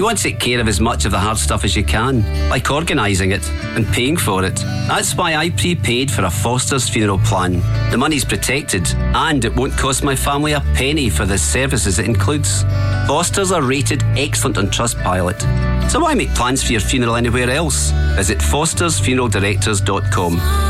You want to take care of as much of the hard stuff as you can, like organising it and paying for it. That's why I prepaid for a Foster's funeral plan. The money's protected and it won't cost my family a penny for the services it includes. Foster's are rated excellent on Trustpilot. So why make plans for your funeral anywhere else? Visit fostersfuneraldirectors.com.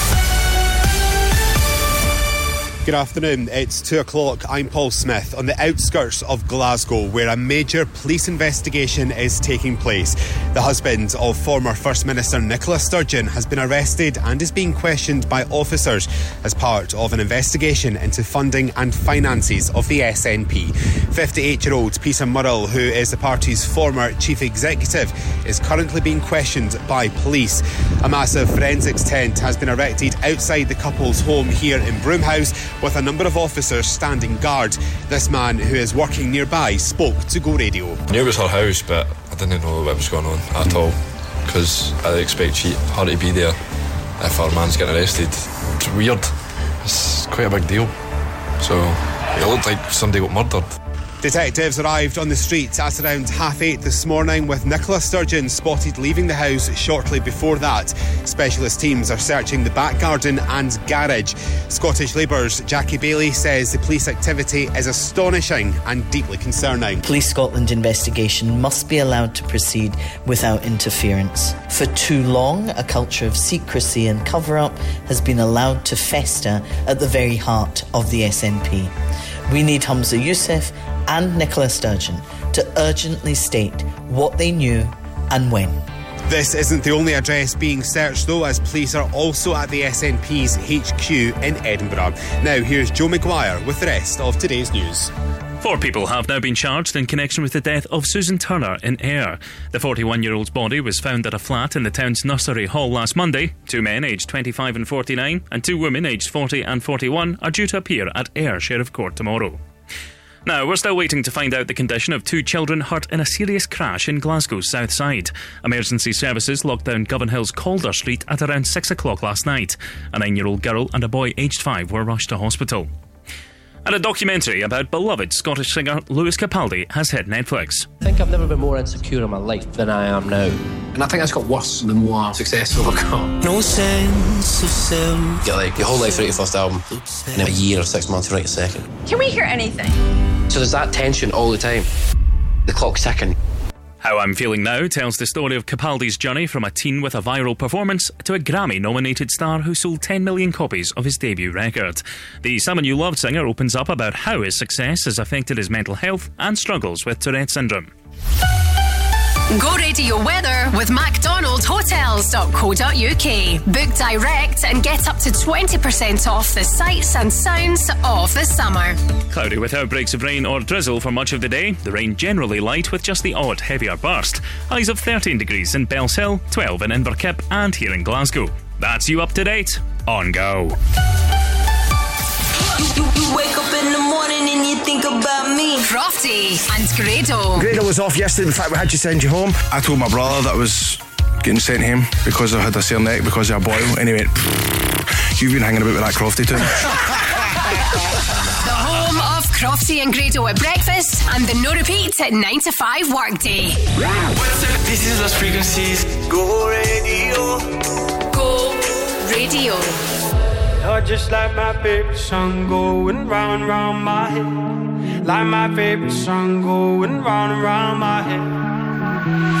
Good afternoon. It's two o'clock. I'm Paul Smith on the outskirts of Glasgow, where a major police investigation is taking place. The husband of former First Minister Nicola Sturgeon has been arrested and is being questioned by officers as part of an investigation into funding and finances of the SNP. 58 year old Peter Murrell, who is the party's former chief executive, is currently being questioned by police. A massive forensics tent has been erected outside the couple's home here in Broomhouse with a number of officers standing guard. This man, who is working nearby, spoke to Go Radio. I knew it was her house, but I didn't know what was going on at all because I expect she, her to be there if her man's getting arrested. It's weird. It's quite a big deal. So it looked like somebody got murdered. Detectives arrived on the streets at around half eight this morning with Nicola Sturgeon spotted leaving the house shortly before that. Specialist teams are searching the back garden and garage. Scottish Labour's Jackie Baillie says the police activity is astonishing and deeply concerning. Police Scotland investigation must be allowed to proceed without interference. For too long, a culture of secrecy and cover up has been allowed to fester at the very heart of the SNP. We need Hamza Yousaf and Nicola Sturgeon to urgently state what they knew and when. This isn't the only address being searched, though, as police are also at the SNP's HQ in Edinburgh. Now, here's Joe McGuire with the rest of today's news. Four people have now been charged in connection with the death of Susan Turner in Ayr. The 41 year old's body was found at a flat in the town's nursery hall last Monday. Two men aged 25 and 49 and two women aged 40 and 41 are due to appear at Ayr Sheriff Court tomorrow. Now, we're still waiting to find out the condition of two children hurt in a serious crash in Glasgow's south side. Emergency services locked down Govanhill's Calder Street at around 6 o'clock last night. A nine year old girl and a boy aged 5 were rushed to hospital. And a documentary about beloved Scottish singer Lewis Capaldi has hit Netflix. I think I've never been more insecure in my life than I am now. And I think that's got worse the more successful I got. No sense of self. Get like your whole life to write your first album, and in a year or six months to write a second. Can we hear anything? So there's that tension all the time. The clock's ticking. How I'm Feeling Now tells the story of Capaldi's journey from a teen with a viral performance to a Grammy nominated star who sold 10 million copies of his debut record. The Someone You Loved singer opens up about how his success has affected his mental health and struggles with Tourette syndrome. Go radio weather with MacDonaldHotels.co.uk. Book direct and get up to 20% off the sights and sounds of the summer. Cloudy with outbreaks of rain or drizzle for much of the day. The rain generally light with just the odd heavier burst. Highs of 13 degrees in Bellshill, 12 in Inverkip, and here in Glasgow. That's you up to date on Go. You, you wake up in the morning and you think about me. Crofty and Grado. Grado was off yesterday. In fact, we had to send you home. I told my brother that was getting sent home because I had a sore neck because of a boil. And he went, You've been hanging about with that Crofty too. The home of Crofty and Grado at breakfast and the no repeat at 9 to 5 workday. This is Lost Frequencies. Go radio. Go Radio. You're just like my favorite song going round and round my head. Like my favorite song going round and round my head.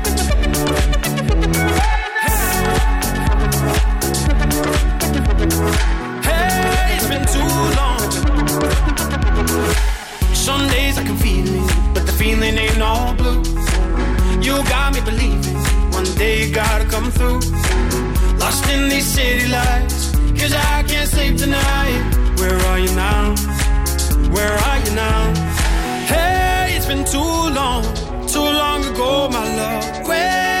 I can feel it, but the feeling ain't all blue. You got me believing one day you gotta come through. Lost in these city lights, cause I can't sleep tonight. Where are you now? Where are you now? Hey, it's been too long, too long ago, my love. Where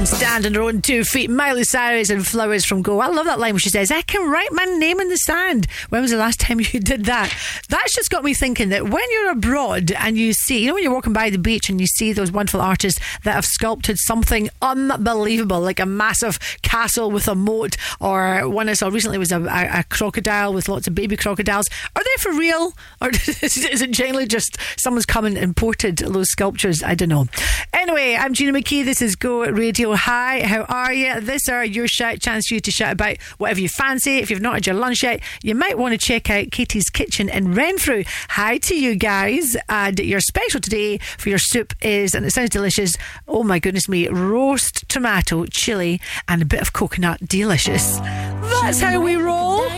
can stand on her own two feet. Miley Cyrus and Flowers from Go. I love that line where she says, I can write my name in the sand. When was the last time you did that? That's just got me thinking that when you're abroad and you see, you know, when you're walking by the beach and you see those wonderful artists that have sculpted something unbelievable, like a massive castle with a moat, or one I saw recently was a, a, a crocodile with lots of baby crocodiles. Are they for real? Or is it generally just someone's come and imported those sculptures? I don't know. Anyway, I'm Gina McKie. This is Go Radio. Hi, how are you? This are your shout chance for you to shout about whatever you fancy. If you've not had your lunch yet, you might want to check out Katie's Kitchen in Renfrew. Hi to you guys. And your special today for your soup is, and it sounds delicious, oh my goodness me, roast tomato, chili, and a bit of coconut. Delicious. That's how we roll.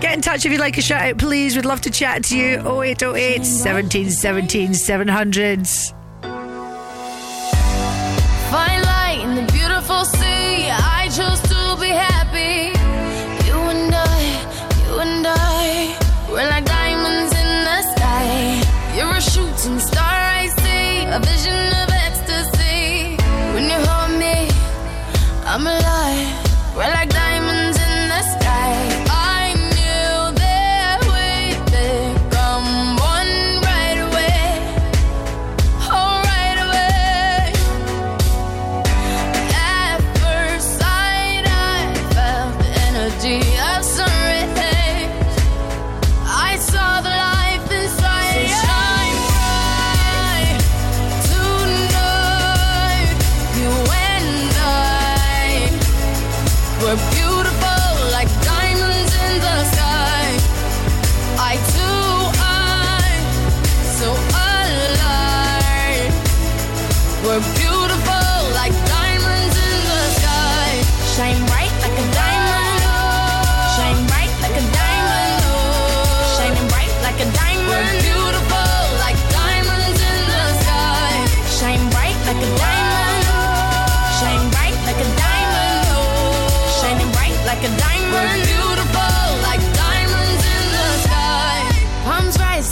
Get in touch if you'd like a shout out, please. We'd love to chat to you. 0808 17 17 700. Fine light in the beautiful sea. I. A vision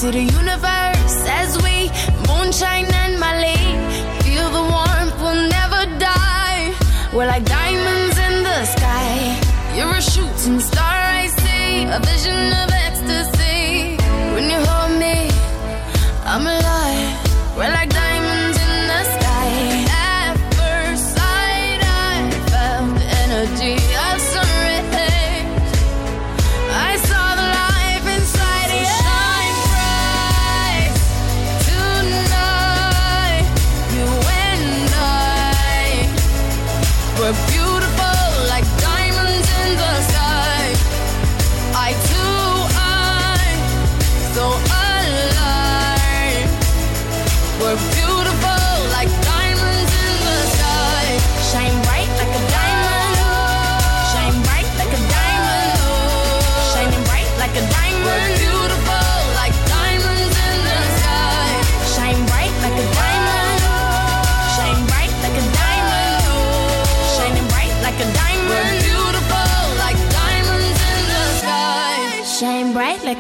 to the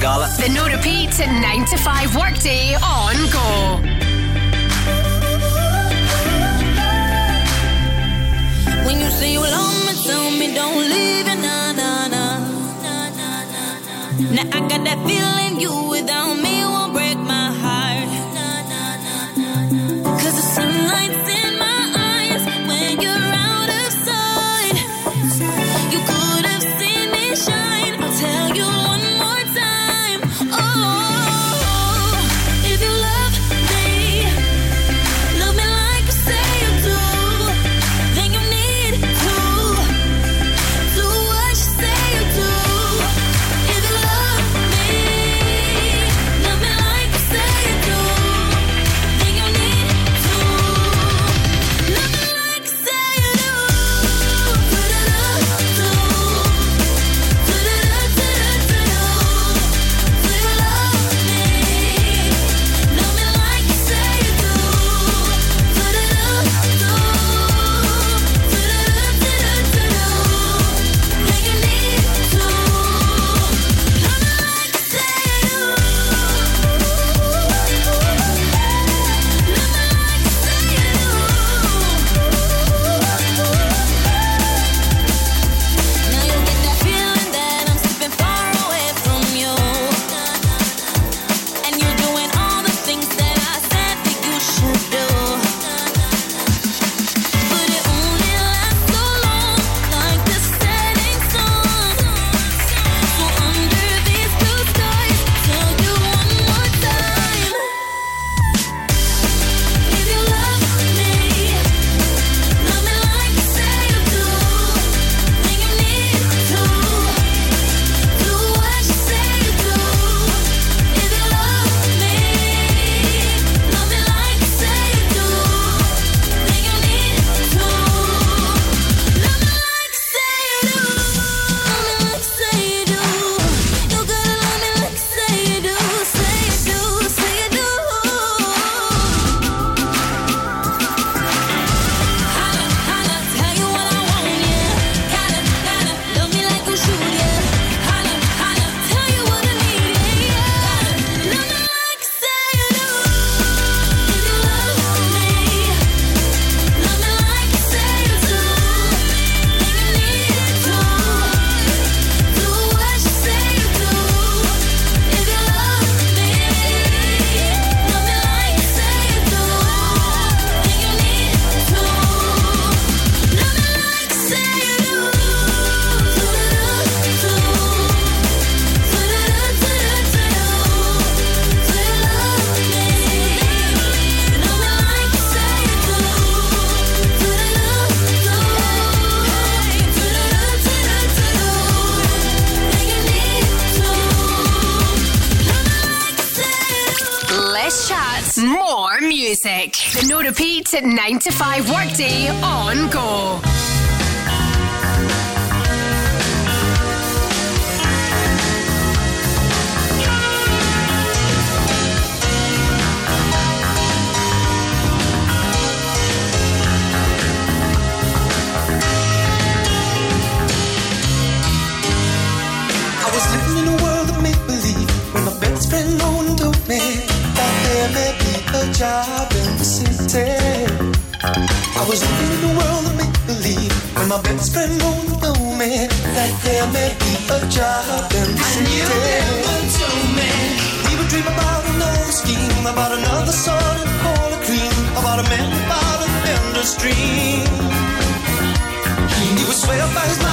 Tagala. The no repeat to 9 to 5 workday on Go. When you say you love me, tell me don't leave it, nah, nah, nah. Now I got that feeling. To 5 workday be a job in the city. And you never told me. We would dream about another scheme, about another sort of cola cream, about a man about a vendor's dream. He would swear by his mouth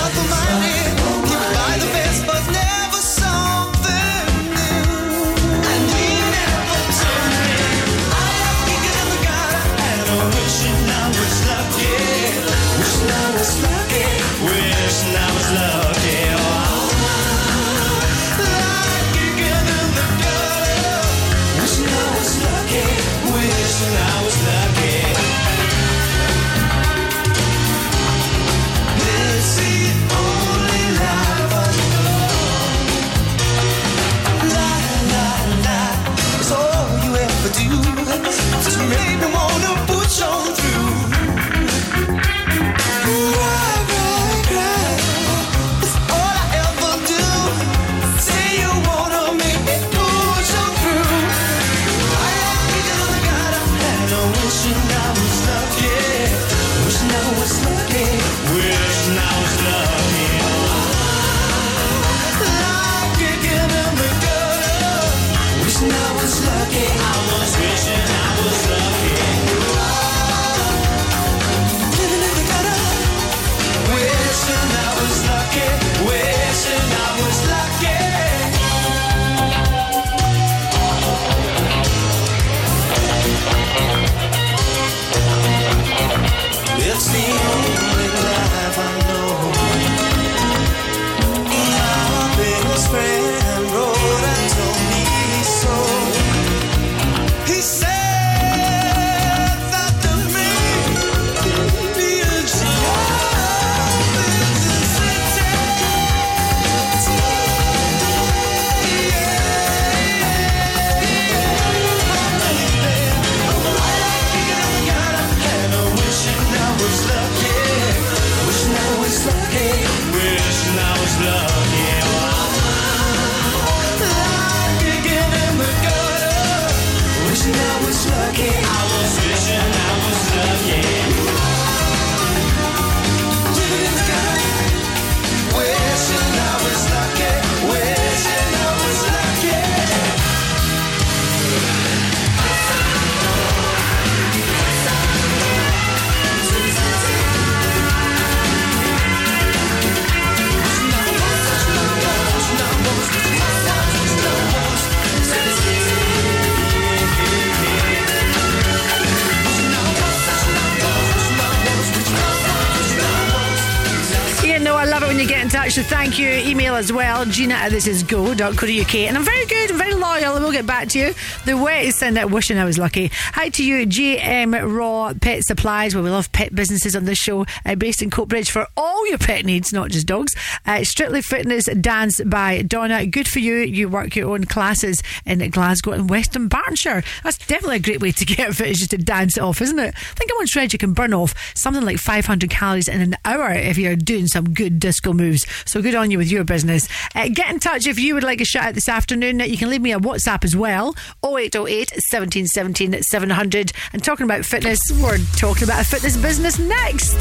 thank you. Email as well, gina this is at thisisgo.co.uk. And I'm very good, I'm very loyal, and we'll get back to you. The way is send out wishing I was lucky. Hi to you, GM Raw Pet Supplies, where we love pet businesses on this show, uh, based in Coatbridge for all your pet needs, not just dogs. Uh, Strictly Fitness Dance by Donna. Good for you. You work your own classes in Glasgow and West Dunbartonshire. That's definitely a great way to get fit, is just to dance it off, isn't it? I think I once read you can burn off something like 500 calories in an hour if you're doing some good disco moves. So good on you with your business. Uh, get in touch if you would like a shout out this afternoon. You can leave me a WhatsApp as well 0808 1717 700. And talking about fitness, we're talking about a fitness business next.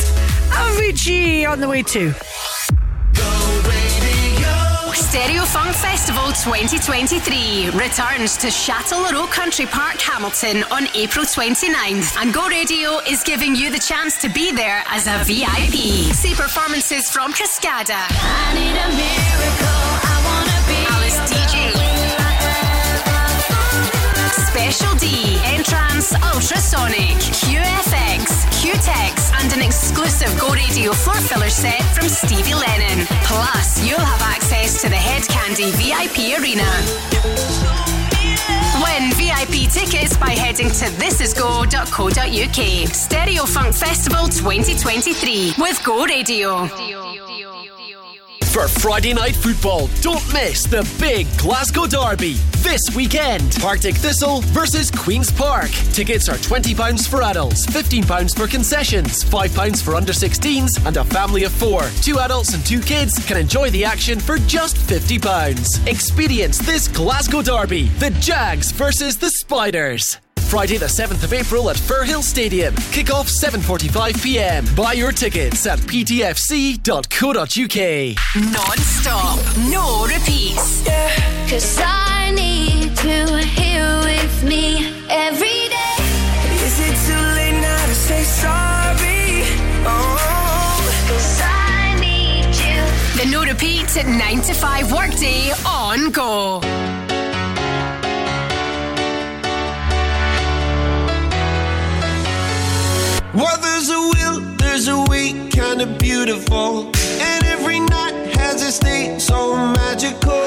Avicii on the way too. Stereo Funk Festival 2023 returns to Chatelherault Country Park, Hamilton on April 29th. And Go Radio is giving you the chance to be there as a VIP. See performances from Cascada. I need a miracle. I wanna be Alice Deejay. Special D, N-Trance, Ultrasonic, QFX, Q-Tex, and an exclusive Go Radio floor filler set from Stevie Lennon. Plus, you'll have access to the Hed Kandi VIP Arena. Win VIP tickets by heading to thisisgo.co.uk. Stereo Funk Festival 2023 with Go Radio. For Friday night football, don't miss the big Glasgow Derby this weekend. Partick Thistle versus Queen's Park. Tickets are £20 for adults, £15 for concessions, £5 for under 16s, and a family of four, two adults and two kids, can enjoy the action for just £50. Experience this Glasgow Derby, the Jags versus the Spiders. Friday the 7th of April at Firhill Stadium. Kick-off 7.45pm. Buy your tickets at ptfc.co.uk. Non-stop, no repeats. Yeah. Cause I need you here with me every day. Is it too late now to say sorry? Oh, Cause I need you. The no repeats at 9 to 5 workday on Go. Well, there's a will, there's a way, kinda beautiful. And every night has its day, so magical.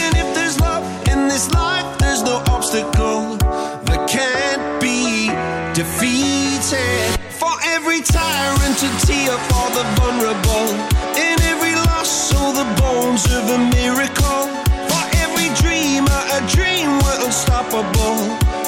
And if there's love in this life, there's no obstacle that can't be defeated. For every tyrant to tear for the vulnerable. In every loss, all the bones of a miracle. For every dreamer, a dream we're unstoppable.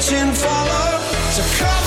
Waiting for love. To come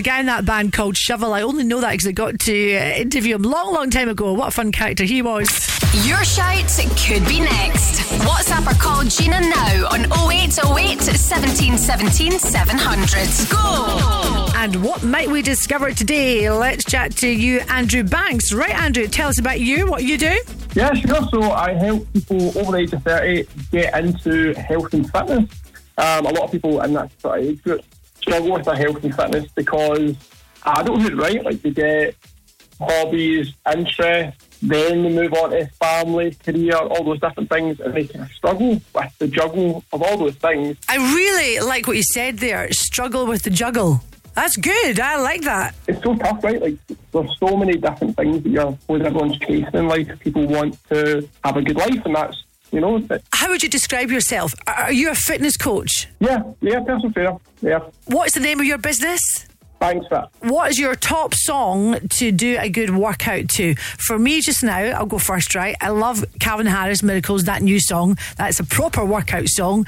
a guy in that band called Shovel. I only know that because I got to uh, interview him long, long time ago. What a fun character he was. Your shout could be next. WhatsApp or call Gina now on 0808 17 17 700. Go! And what might we discover today? Let's chat to you, Andrew Banks. Right, Andrew, tell us about you, what you do. Yeah, sure. So I help people over the age of 30 get into health and fitness. Um, a lot of people in that sort of age group struggle with their health and fitness because I don't adulthood, right? Like they get hobbies, interests, then they move on to family, career, all those different things, and they kind of struggle with the juggle of all those things. I really like what you said there. Struggle with the juggle. That's good. I like that. It's so tough, right? Like there's so many different things that you're when everyone's chasing in life. People want to have a good life, and that's you know. How would you describe yourself? Are you a fitness coach? yeah, yeah, personal trainer. Yeah, What's the name of your business? thanks. What is your top song to do a good workout to? For me, just now, I'll go first, right? I love Calvin Harris, Miracles, that new song. That's a proper workout song.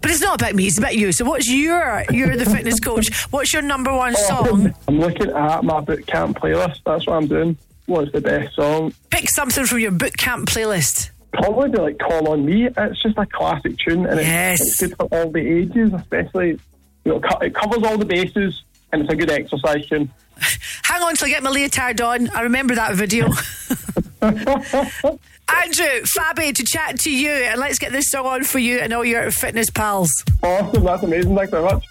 But it's not about me, it's about you. So what's your, you're the fitness coach, what's your number one oh, song? I'm looking at my boot camp playlist. That's what I'm doing. What's the best song? Pick something from your boot camp playlist. Probably be like "Call on Me." It's just a classic tune, and it's, it's good for all the ages, especially. You know, it covers all the bases, and it's a good exercise tune. Hang on till I get my leotard on. I remember that video. Andrew, Fabi, to chat to you, and let's get this song on for you and all your fitness pals. Awesome, that's amazing. Thanks very much.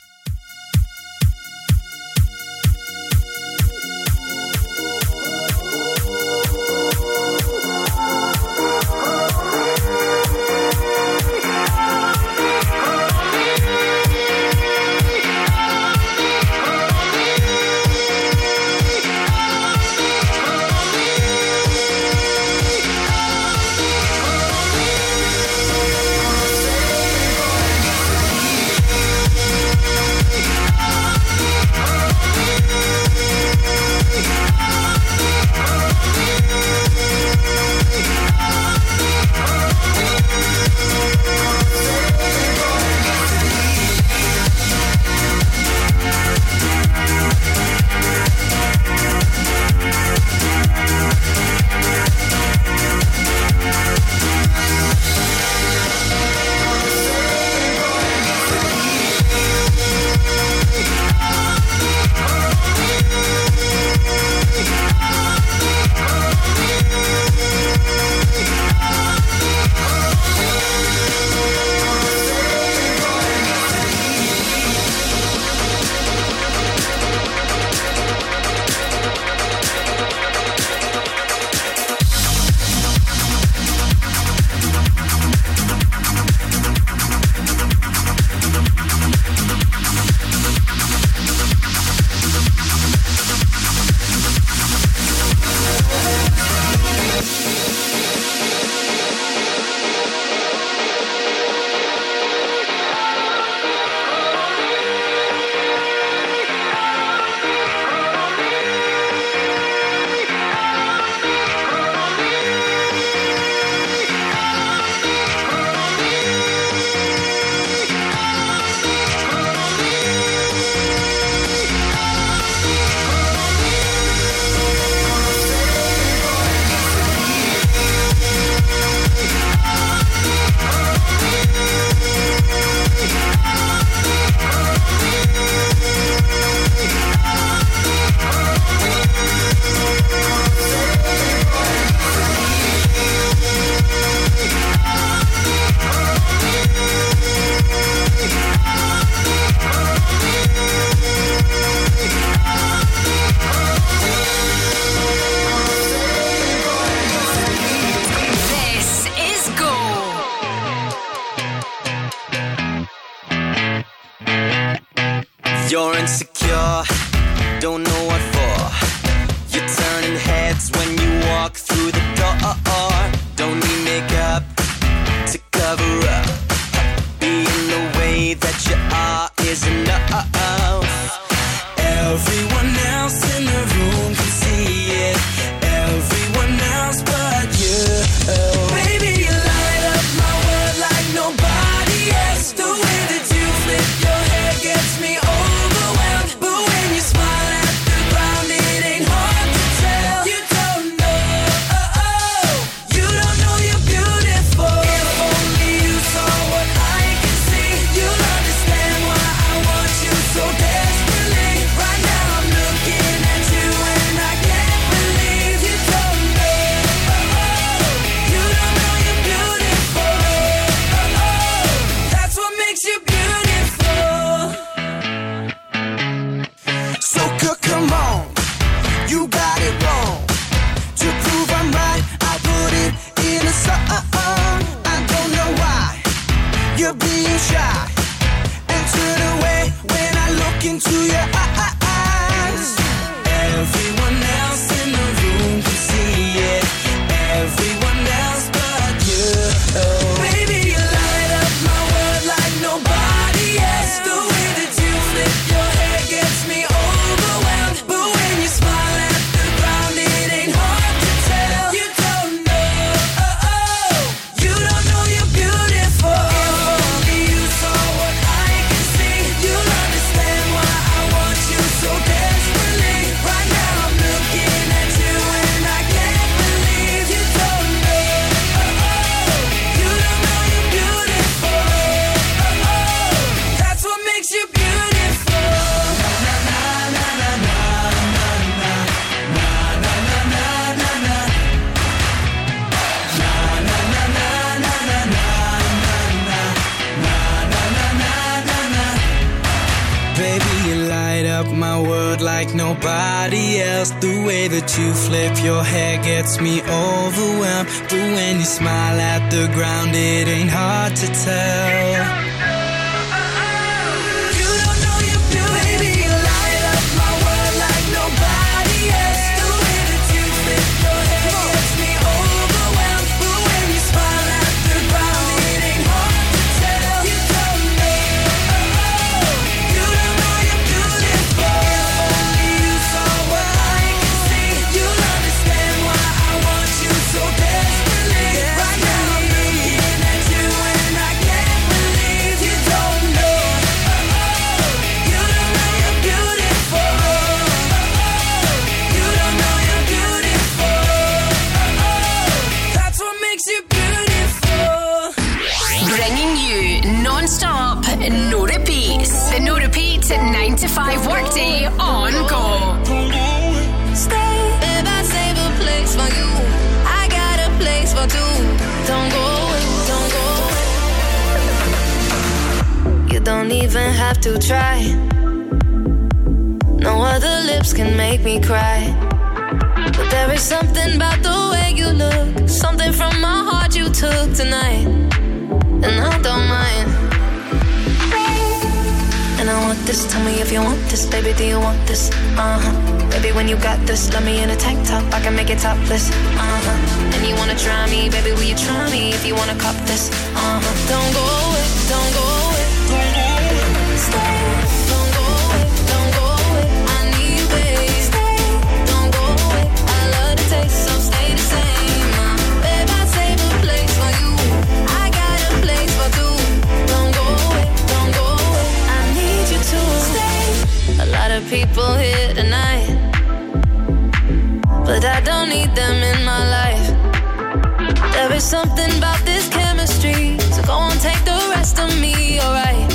There's something about this chemistry. So go on, take the rest of me, alright?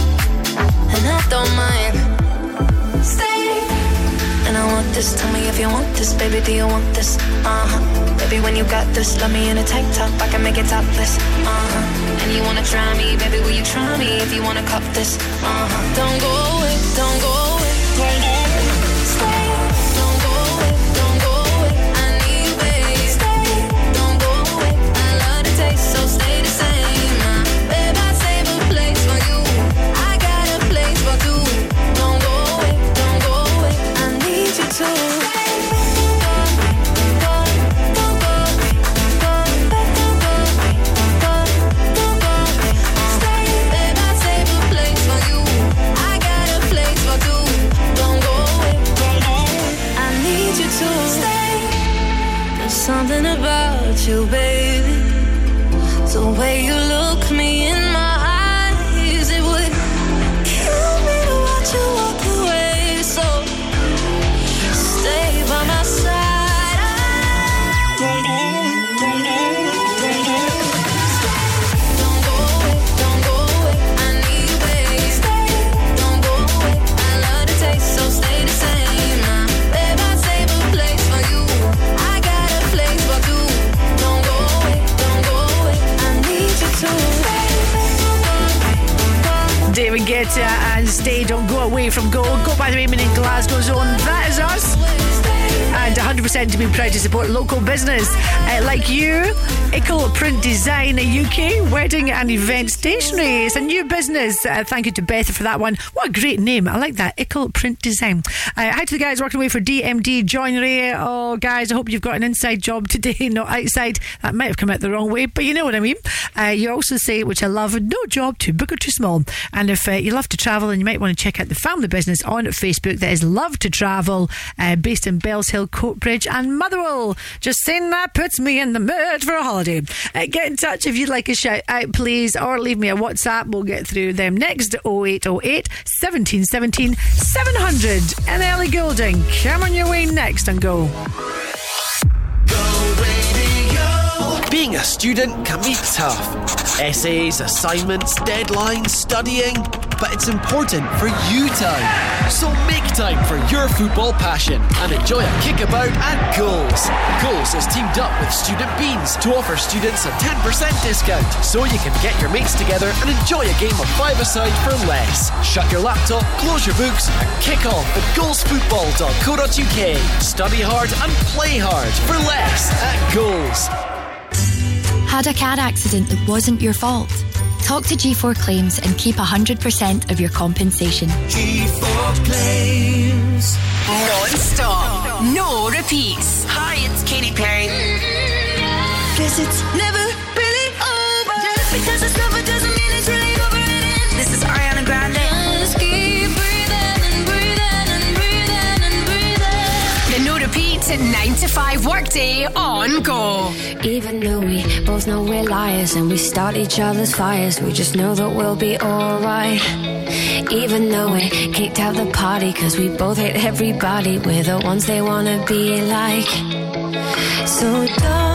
And I don't mind. Stay. And I want this. Tell me if you want this, baby. Do you want this? Uh huh. Baby, when you got this, love me in a tank top. I can make it topless. Uh huh. And you wanna try me, baby? Will you try me if you wanna cup this? Uh huh. Don't go away. Don't go away from Go. Go by the Raymond in Glasgow's own. That is us. And 100% to be proud to support local business uh, like you. Ickle Print Design UK, wedding and event stationery. It's a new business. Uh, thank you to Beth for that one. What a great name. I like that. Ickle Print Design. Uh, hi to the guys working away for DMD Joinery. Oh, guys, I hope you've got an inside job today, not outside. That might have come out the wrong way, but you know what I mean. Uh, you also say, which I love, no job too big or too small. And if uh, you love to travel and you might want to check out the family business on Facebook that is Love to Travel, uh, based in Bellshill, Coatbridge, and Motherwell. Just saying that puts me in the mood for a holiday. Uh, get in touch if you'd like a shout out, please, or leave me a WhatsApp. We'll get through them next 0808 1717 700. And Ellie Goulding, come on your way next and go. Being a student can be tough. Essays, assignments, deadlines, studying. But it's important for you time. So make time for your football passion and enjoy a kickabout at Goals. Goals has teamed up with Student Beans to offer students a 10% discount so you can get your mates together and enjoy a game of five-a-side for less. Shut your laptop, close your books and kick off at goalsfootball.co.uk. Study hard and play hard for less at Goals. Had a car accident that wasn't your fault? Talk to G4 Claims and keep 100% of your compensation. G4 Claims. Non-stop. No repeats. Hi, it's Katy Perry. Guess it's never repeats 9 to 5 workday on Go. Even though we both know we're liars and we start each other's fires, we just know that we'll be alright. Even though we kicked out the party, cause we both hate everybody, we're the ones they wanna be like. So don't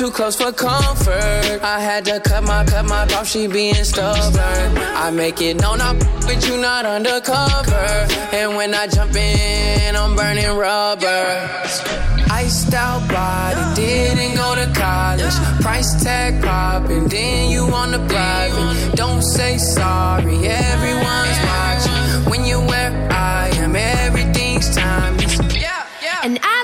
too close for comfort. I had to cut my cut my off, she being stubborn. I make it known I'm with you, not undercover. And when I jump in, I'm burning rubber. Iced out body, didn't go to college. Price tag popping, then you on the private. Don't say sorry, everyone's watching. When you're where I am, everything's timeless. Yeah, yeah. And I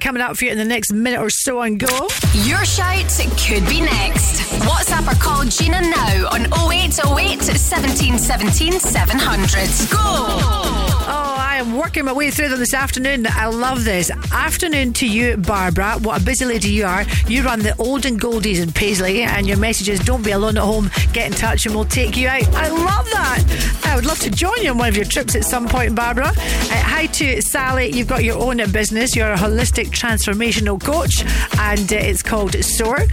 coming up for you in the next minute or so on Go. Your shout could be next. WhatsApp or call Gina now on 0808 17 17 700. Go! Working my way through them this afternoon. I love this. Afternoon to you, Barbara. What a busy lady you are. You run the Olden Goldies in Paisley, and your message is don't be alone at home. Get in touch and we'll take you out. I love that. I would love to join you on one of your trips at some point, Barbara. Uh, hi to Sally. You've got your own business. You're a holistic transformational coach, and uh, it's called SOAR.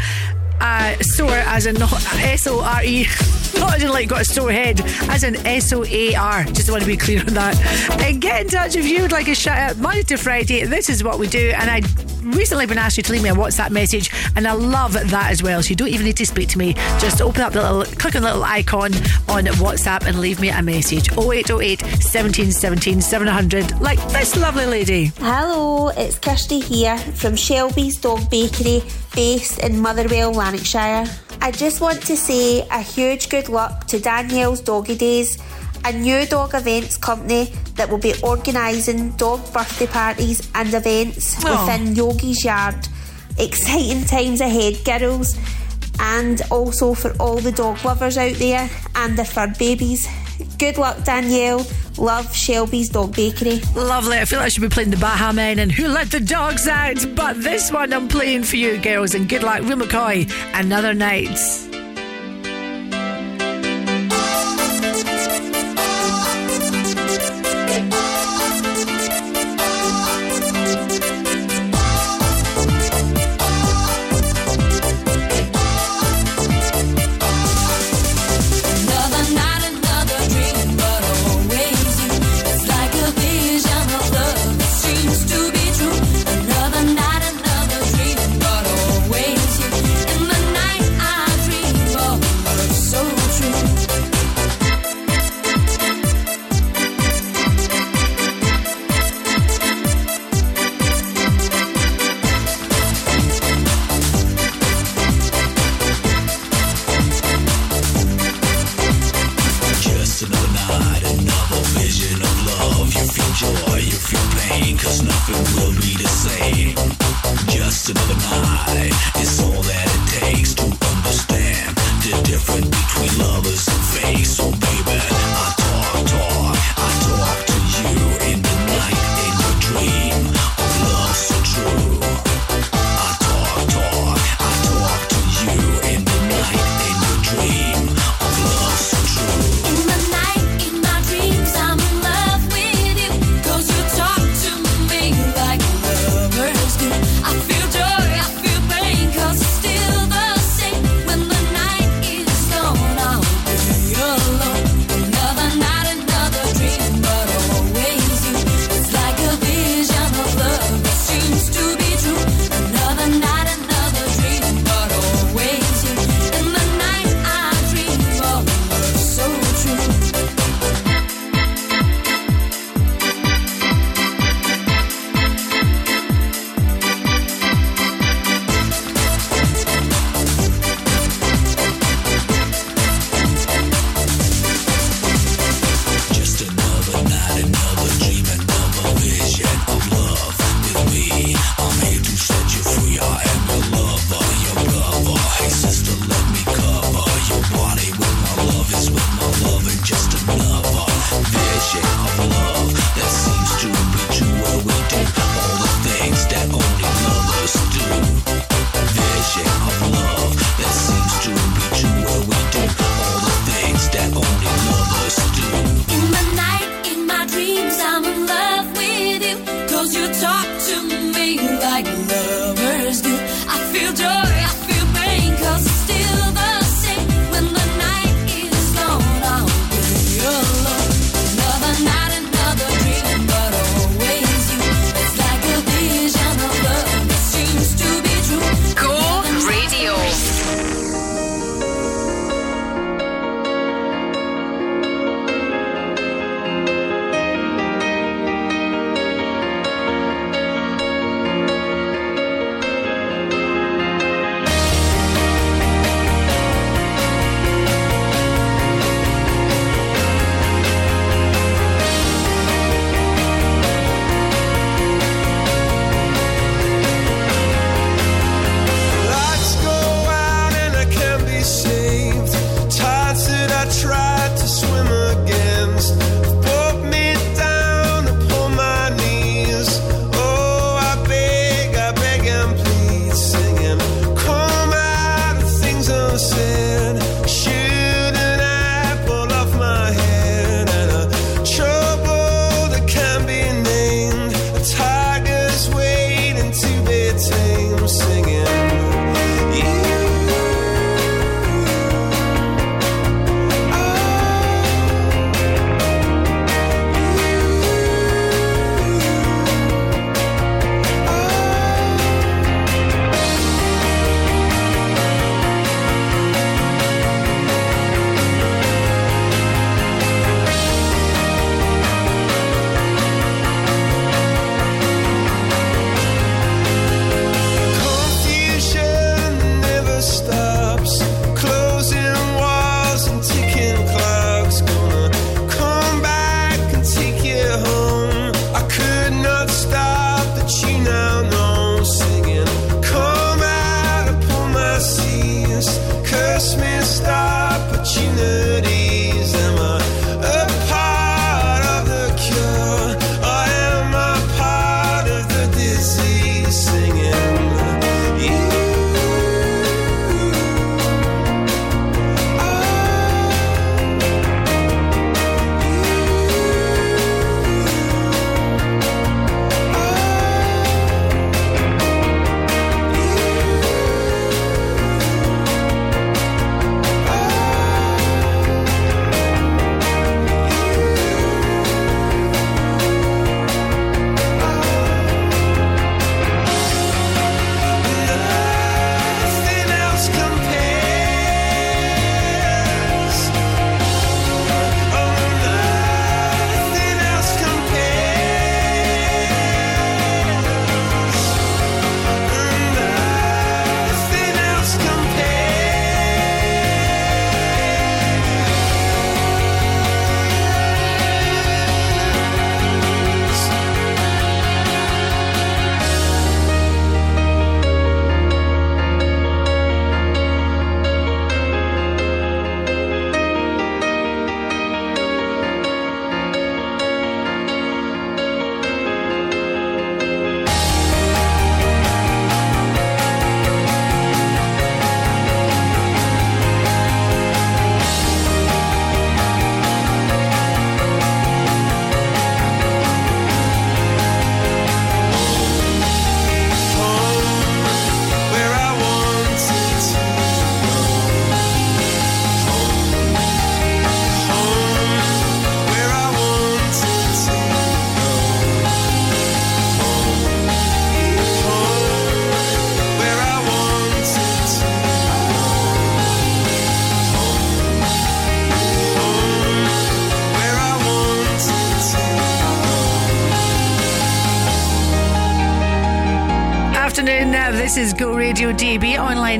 Uh, SOAR as in S O R E, as in like got a sore head, as in S O A R. Just want to be clear on that. And get in touch if you would like a shout out Monday to Friday. This is what we do, and I recently been asked you to leave me a WhatsApp message, and I love that as well. So you don't even need to speak to me. Just open up the little, click on the little icon on WhatsApp and leave me a message. 0808 17 17 700, like this lovely lady. Hello, it's Kirsty here from Shelby's Dog Bakery, based in Motherwell, Lanarkshire. I just want to say a huge good luck to Danielle's Doggy Days, a new dog events company that will be organising dog birthday parties and events Oh. within Yogi's Yard. Exciting times ahead, girls, and also for all the dog lovers out there and their fur babies. Good luck, Danielle. Love Shelby's Dog Bakery. Lovely. I feel like I should be playing the Baha Men and Who Let the Dogs Out. But this one I'm playing for you, girls, and good luck, Real McCoy. Another night. Another night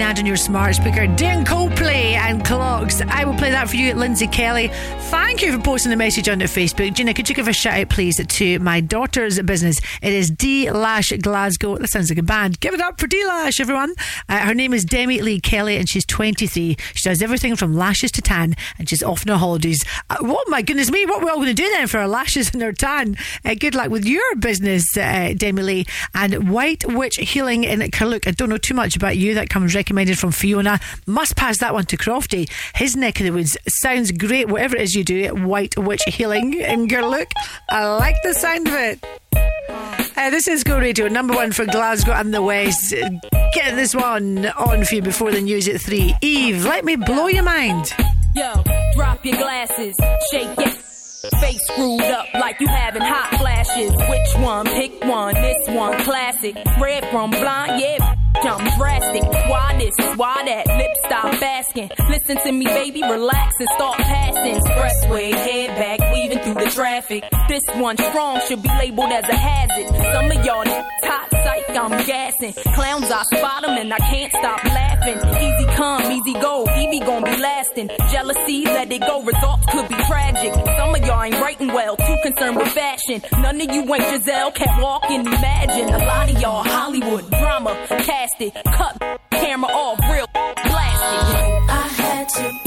And on your smart speaker. Dan Coldplay and Clocks. I will play that for you, at Lindsay Kelly. Thank you for posting the message on Facebook. Gina, could you give a shout out, please, to my daughter's business? It is D Lash Glasgow. That sounds like a band. Give it up for D Lash, everyone. Uh, her name is Demi Lee Kelly and she's 23. She does everything from lashes to tan and she's off on her holidays. Uh, what, my goodness me, what we're all going to do then for our lashes and our tan? Uh, good luck with your business, uh, Demi Lee. And White Witch Healing in Carluke. I don't know too much about you. That comes recommended from Fiona. Must pass that one to Crofty. His neck of the woods sounds great. Whatever it is you do, White Witch Healing in Carluke. I like the sound of it. Uh, this is Go Radio, number one for Glasgow and the West. Get this one on for you before the news at three. Eve, let me blow your mind. Yo, drop your glasses, shake it. Face screwed up like you having hot flashes. Which one? Pick one. This one, classic. Red from blind, yeah. I'm drastic. Why this? Why that? Lip stop basking. Listen to me, baby. Relax and start passing. Expressway, head back, weaving through the traffic. This one strong should be labeled as a hazard. Some of y'all top psych, I'm gassing. Clowns, I spot them and I can't stop laughing. Easy come, easy go. Evie gon' be lasting. Jealousy, let it go. Results could be tragic. Some of y'all ain't writing well, too concerned with fashion. None of you ain't Giselle, can't walk and imagine. A lot of y'all Hollywood drama, cast it, cut camera off, real to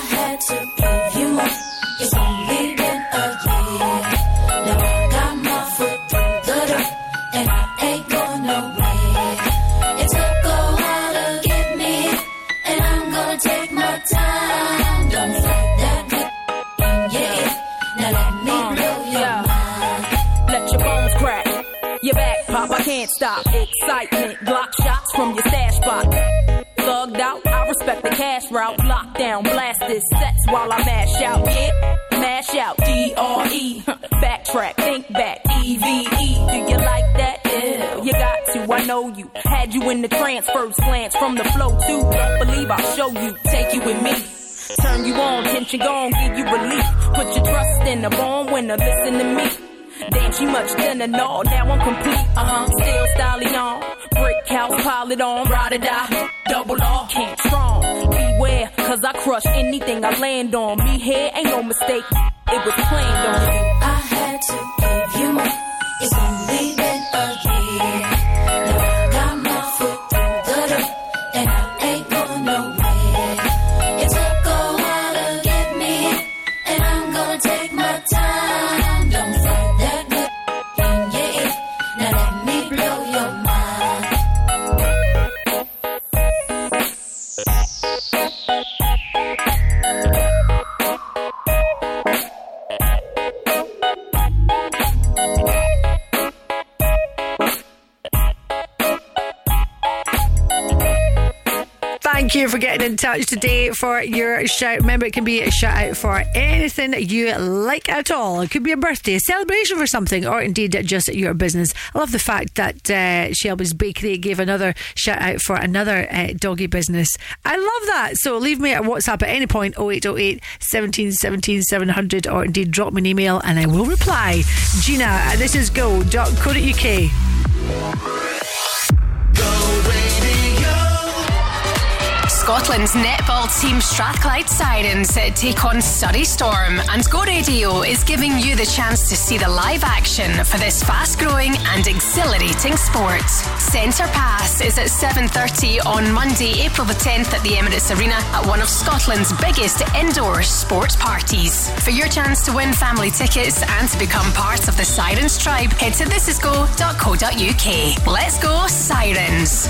To give you my. It's only been a year. Now I got my foot through the door, and I ain't going nowhere. It took a while to get me, and I'm gonna take my time. Don't fight that good, yeah. Now let me blow your mind. Let your bones crack. Your back pop, I can't stop. The cash route. Lockdown, blast this sets while I mash out. Mash out. D R E. Backtrack, think back. E V E. Do you like that? Yeah, you got to. I know you. Had you in the trance, first glance from the flow too. Believe I'll show you. Take you with me. Turn you on, tension gone, give you relief. Put your trust in the born winner, listen to me. Damn, she much thinner, no, now I'm complete. Uh huh, still styling on. Brick house, pile it on, ride or die. Double R, can't strong. Beware, cause I crush anything I land on. Me here ain't no mistake, it was planned on. I had to give you my. It's only Thank you for getting in touch today for your shout. Remember, it can be a shout out for anything you like at all. It could be a birthday, a celebration for something, or indeed just your business. I love the fact that uh, Shelby's Bakery gave another shout out for another uh, doggy business. I love that. So leave me a WhatsApp at any point 0808 17 17 700 or indeed drop me an email and I will reply. Gina, this is go.co.uk. Scotland's netball team Strathclyde Sirens take on Surrey Storm, and Go Radio is giving you the chance to see the live action for this fast-growing and exhilarating sport. Centre Pass is at 7:30 on Monday, April the 10th, at the Emirates Arena at one of Scotland's biggest indoor sports parties. For your chance to win family tickets and to become part of the Sirens tribe, head to thisisgo.co.uk. Let's go Sirens!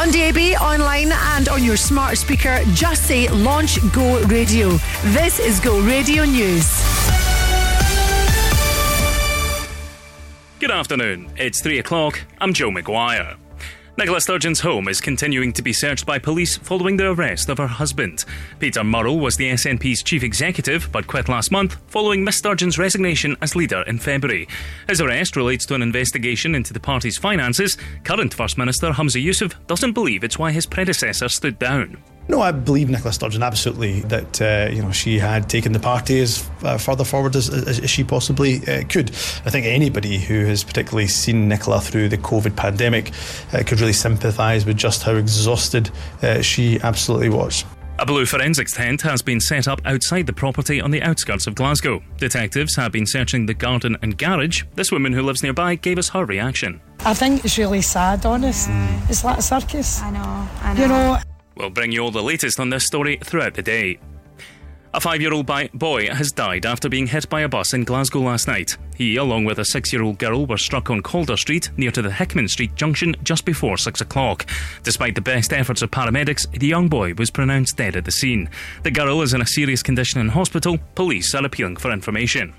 On DAB, online, and on your smart speaker, just say Launch Go Radio. This is Go Radio News. Good afternoon. It's three o'clock. I'm Joe McGuire. Nicola Sturgeon's home is continuing to be searched by police following the arrest of her husband. Peter Murrell was the SNP's chief executive but quit last month following Miss Sturgeon's resignation as leader in February. His arrest relates to an investigation into the party's finances. Current First Minister Hamza Yusuf doesn't believe it's why his predecessor stood down. No, I believe Nicola Sturgeon absolutely that uh, you know she had taken the party as uh, further forward as, as, as she possibly uh, could. I think anybody who has particularly seen Nicola through the COVID pandemic uh, could really sympathise with just how exhausted uh, she absolutely was. A blue forensics tent has been set up outside the property on the outskirts of Glasgow. Detectives have been searching the garden and garage. This woman who lives nearby gave us her reaction. I think it's really sad, honest. It's like a circus. I know, I know. You know, We'll bring you all the latest on this story throughout the day. A five year old boy has died after being hit by a bus in Glasgow last night. He, along with a six year old girl, were struck on Calder Street near to the Hickman Street junction just before six o'clock. Despite the best efforts of paramedics, the young boy was pronounced dead at the scene. The girl is in a serious condition in hospital. Police are appealing for information.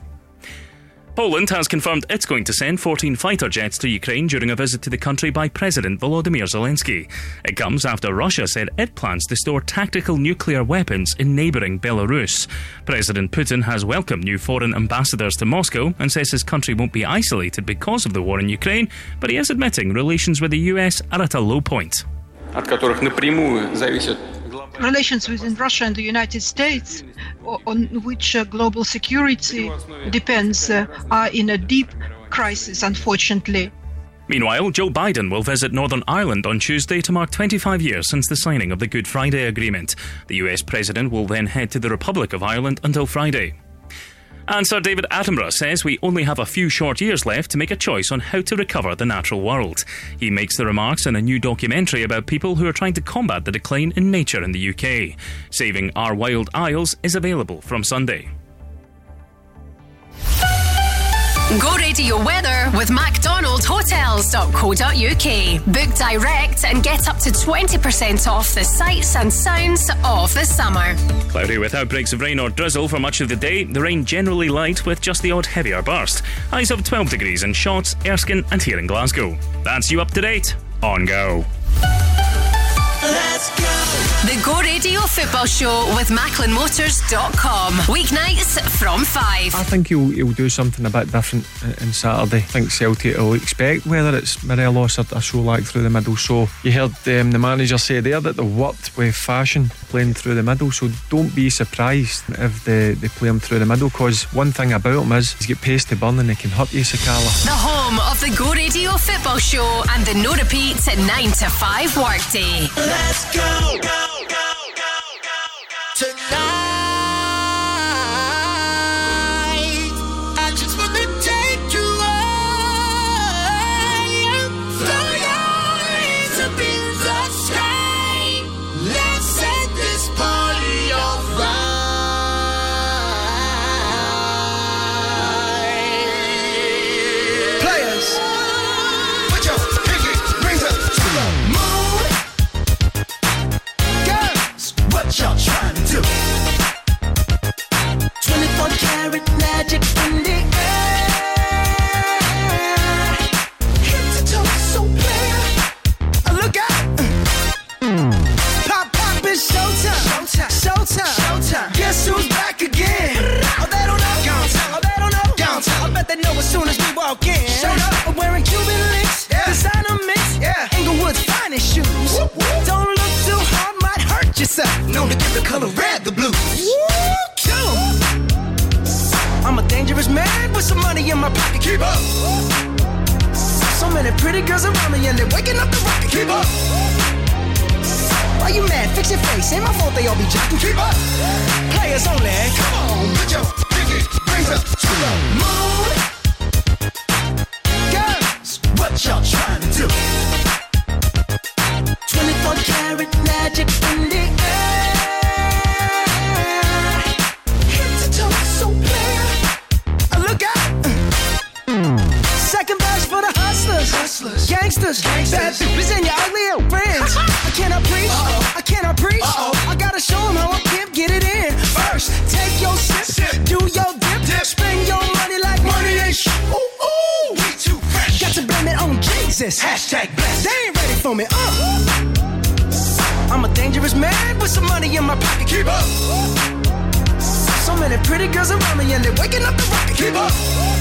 Poland has confirmed it's going to send 14 fighter jets to Ukraine during a visit to the country by President Volodymyr Zelensky. It comes after Russia said it plans to store tactical nuclear weapons in neighbouring Belarus. President Putin has welcomed new foreign ambassadors to Moscow and says his country won't be isolated because of the war in Ukraine, but he is admitting relations with the US are at a low point. от которых напрямую зависит relations within Russia and the United States, on which uh, global security depends, uh, are in a deep crisis, unfortunately. Meanwhile, Joe Biden will visit Northern Ireland on Tuesday to mark 25 years since the signing of the Good Friday Agreement. The US president will then head to the Republic of Ireland until Friday. And Sir David Attenborough says we only have a few short years left to make a choice on how to recover the natural world. He makes the remarks in a new documentary about people who are trying to combat the decline in nature in the UK. Saving Our Wild Isles is available from Sunday. Go radio weather with MacDonaldHotels.co.uk. Book direct and get up to 20% off the sights and sounds of the summer. Cloudy with outbreaks of rain or drizzle for much of the day. The rain generally light with just the odd heavier burst. Highs of 12 degrees in Shotts, Erskine, and here in Glasgow. That's you up to date on Go. The Go Radio Football Show with MacklinMotors.com. Weeknights from 5. I think he'll, he'll do something a bit different uh, on Saturday. I think Celtic will expect whether it's Morelos or a Solak through the middle. So you heard um, the manager say there that they worked with fashion playing through the middle. So don't be surprised if they, they play him through the middle because one thing about him is he's got pace to burn and he can hurt you, Sakala. The home of the Go Radio Football Show and the no repeats at 9 to 5 workday. Let's go, go, go, go. Tonight, guess who's back again? Oh, they don't know. Downtown. Oh, they don't know. Downtown. I bet they know as soon as we walk in. Showed up. I'm Wearing Cuban links. Yeah. Designer mix. Yeah. Englewood's finest shoes. Whoop, whoop. Don't look too hard, might hurt yourself. Known to give the color red the blues. Woo, I'm a dangerous man with some money in my pocket. Keep up. So many pretty girls around me and they're waking up the rocket. Keep up. Why you mad? Fix your face. Ain't my fault they all be jocking. Keep up. Players only. Come on, put your pinky rings up to the moon. Girls, What y'all trying to do? 24 karat Gangsters. Gangsters. Bad bitches and your ugly old friends. I cannot preach. I cannot preach. I gotta show 'em how I pimp get it in. First, take your sip. Sip. Do your dip. Dip. Spend your money like money ain't sh- Ooh, ooh, we too fresh. Got to blame it on Jesus. Hashtag blessed. They ain't ready for me. Uh. I'm a dangerous man with some money in my pocket. Keep up. So many pretty girls around me and they're waking up the rocket. Keep up.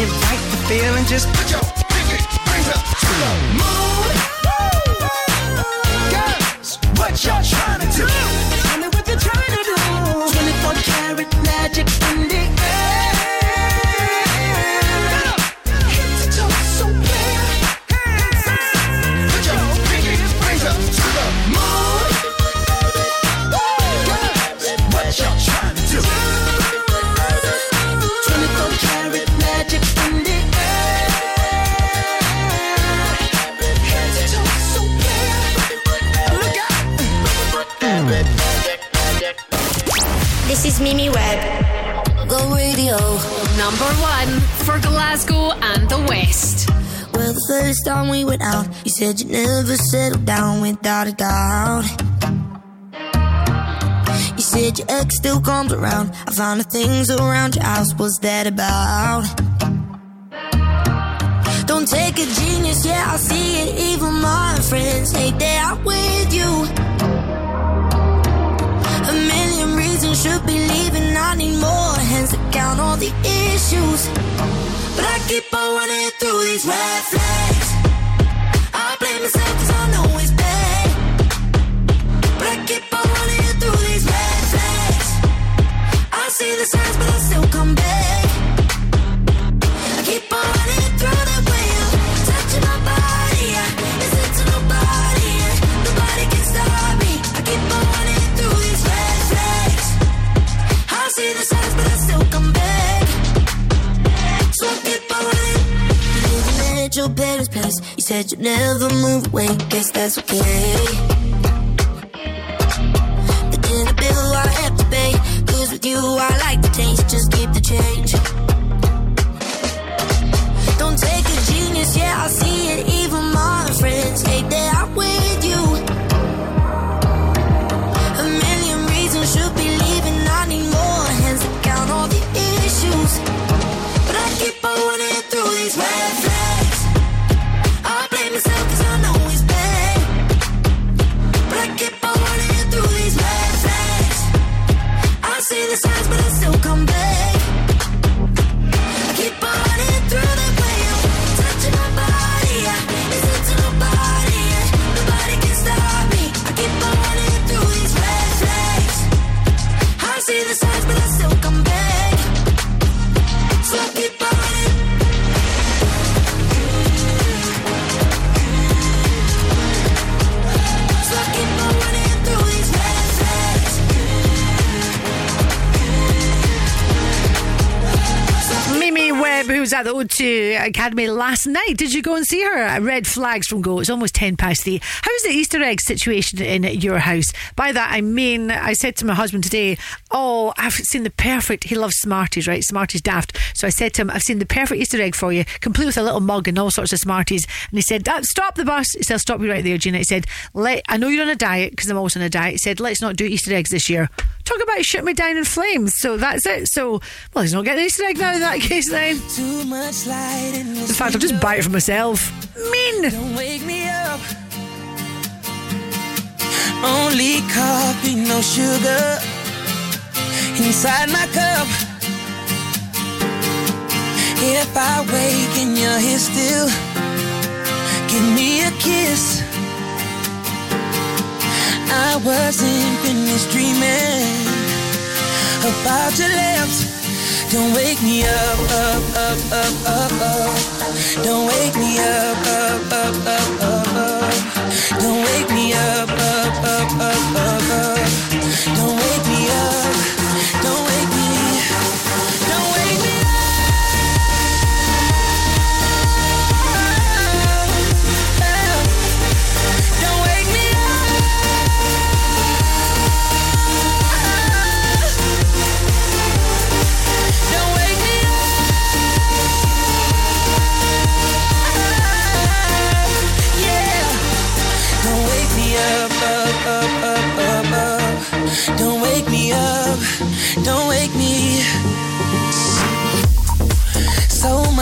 invite the feeling, just Put your pinky rings up to the moon. girls. What y'all This is Mimi Webb. Go radio. Number one for Glasgow and the West. Well, the first time we went out, you said you'd never settle down without a doubt. You said your ex still comes around. I found the things around your house. What's that about? Don't take a genius, yeah, I see it. Even my friends hate that I'm with you. Should be leaving. I need more hands to count all the issues. But I keep on running through these red flags. I blame myself cause I know it's bad. But I keep on running through these red flags. I see the signs, but I still come back. Your parents' place. You said you'd never move away. Guess that's okay. The dinner bill I have to pay. Cause with you I like the taste. Just keep the change. Don't take a genius, yeah, I see it. Even my friends hate that I'm still come back. At the O2 Academy last night. Did you go and see her? Red flags from Go. It's almost 10 past three. How's the Easter egg situation in your house? By that, I mean, I said to my husband today, Oh, I've seen the perfect, he loves Smarties, right? Smarties daft. So I said to him, I've seen the perfect Easter egg for you, complete with a little mug and all sorts of Smarties. And he said, Stop the bus. He said, I'll stop you right there, Gina. He said, I know you're on a diet because I'm also on a diet. He said, Let's not do Easter eggs this year. Talk about shut me down in flames. So that's it. So, well, he's not getting an Easter now in that case then. Too much light in In fact, I'll just buy it for myself. Mean. Don't wake me up. Only coffee, no sugar. Inside my cup. If I wake and you're here still, give me a kiss. I wasn't finished dreaming about your lips. Don't wake me up, up, up, up, up, up. Don't wake me up, up, up, up, up, up. Don't wake me up, up, up, up, up, up.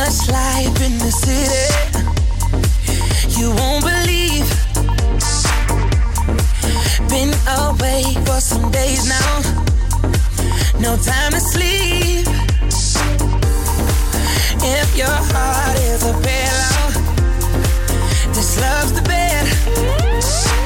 Much life in the city. You won't believe. Been away for some days now. No time to sleep. If your heart is a pillow, this love's the bed.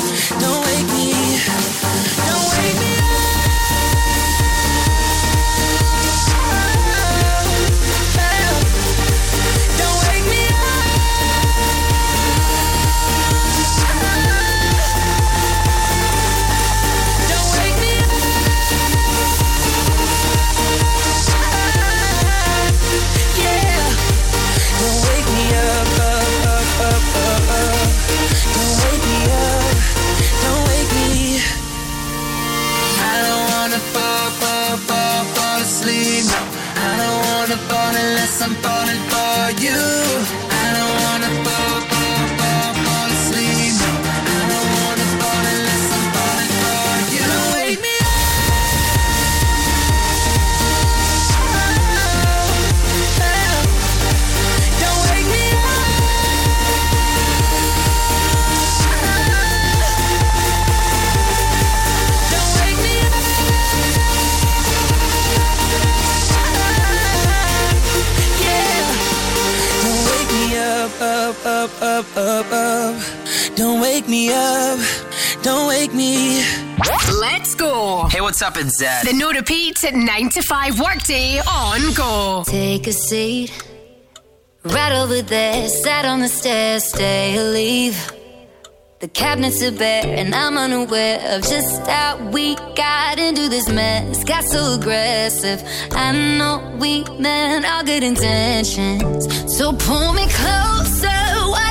Unless I'm falling up, up, up. Don't wake me up. Don't wake me. Let's go. Hey, what's up? It's Zed. The no repeat 9 to 5 workday on Go. Take a seat right over there. Sat on the stairs, stay or leave. The cabinets are bare, and I'm unaware of just how we got into this mess. Got so aggressive. I know we meant all good intentions. So pull me closer. Why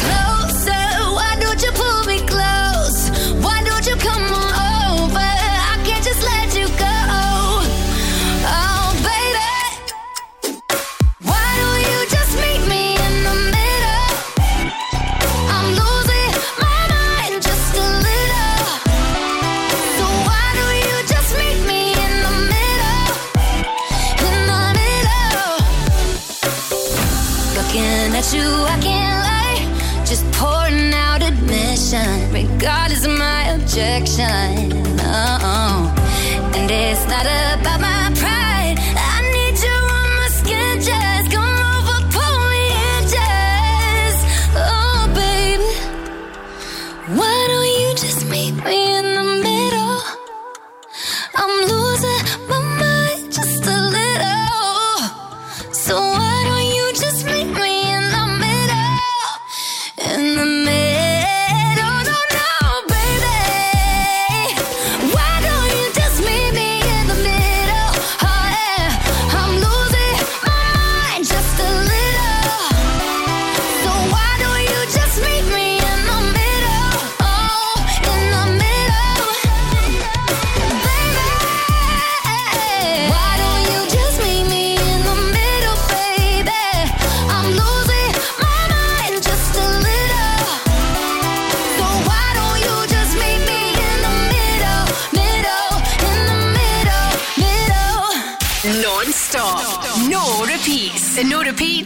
you, I can't lie. Just pouring out admission, regardless of my objection.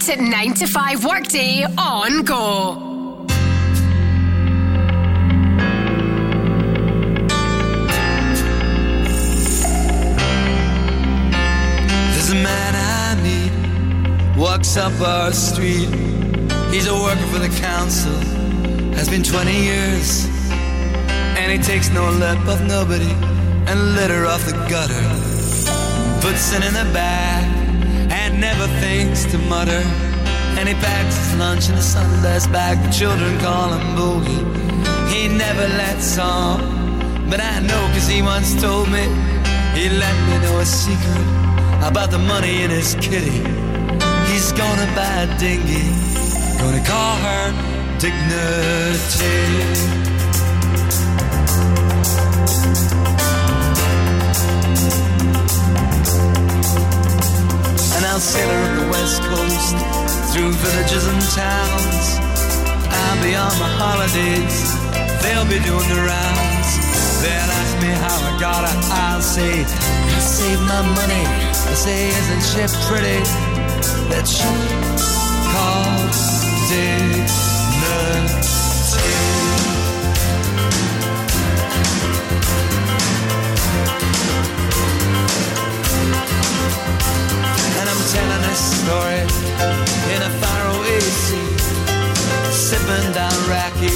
At 9 to 5 workday on Go. There's a man I meet, walks up our street. He's a worker for the council, has been 20 years. And he takes no lip of nobody and litter off the gutter. Puts it in the bag thinks to mutter. And he packs his lunch in a Sunday's bag. The children call him Boogie. He never lets on, but I know cause he once told me he let me know a secret about the money in his kitty. He's gonna buy a dinghy, gonna call her Dignity. I'll sail her on the west coast through villages and towns. I'll be on my holidays, they'll be doing the rounds. They'll ask me how I got it, I'll say, I saved my money. They say, isn't she pretty? That ship called Dignity. And I'm telling this story in a faraway sea, sipping down raki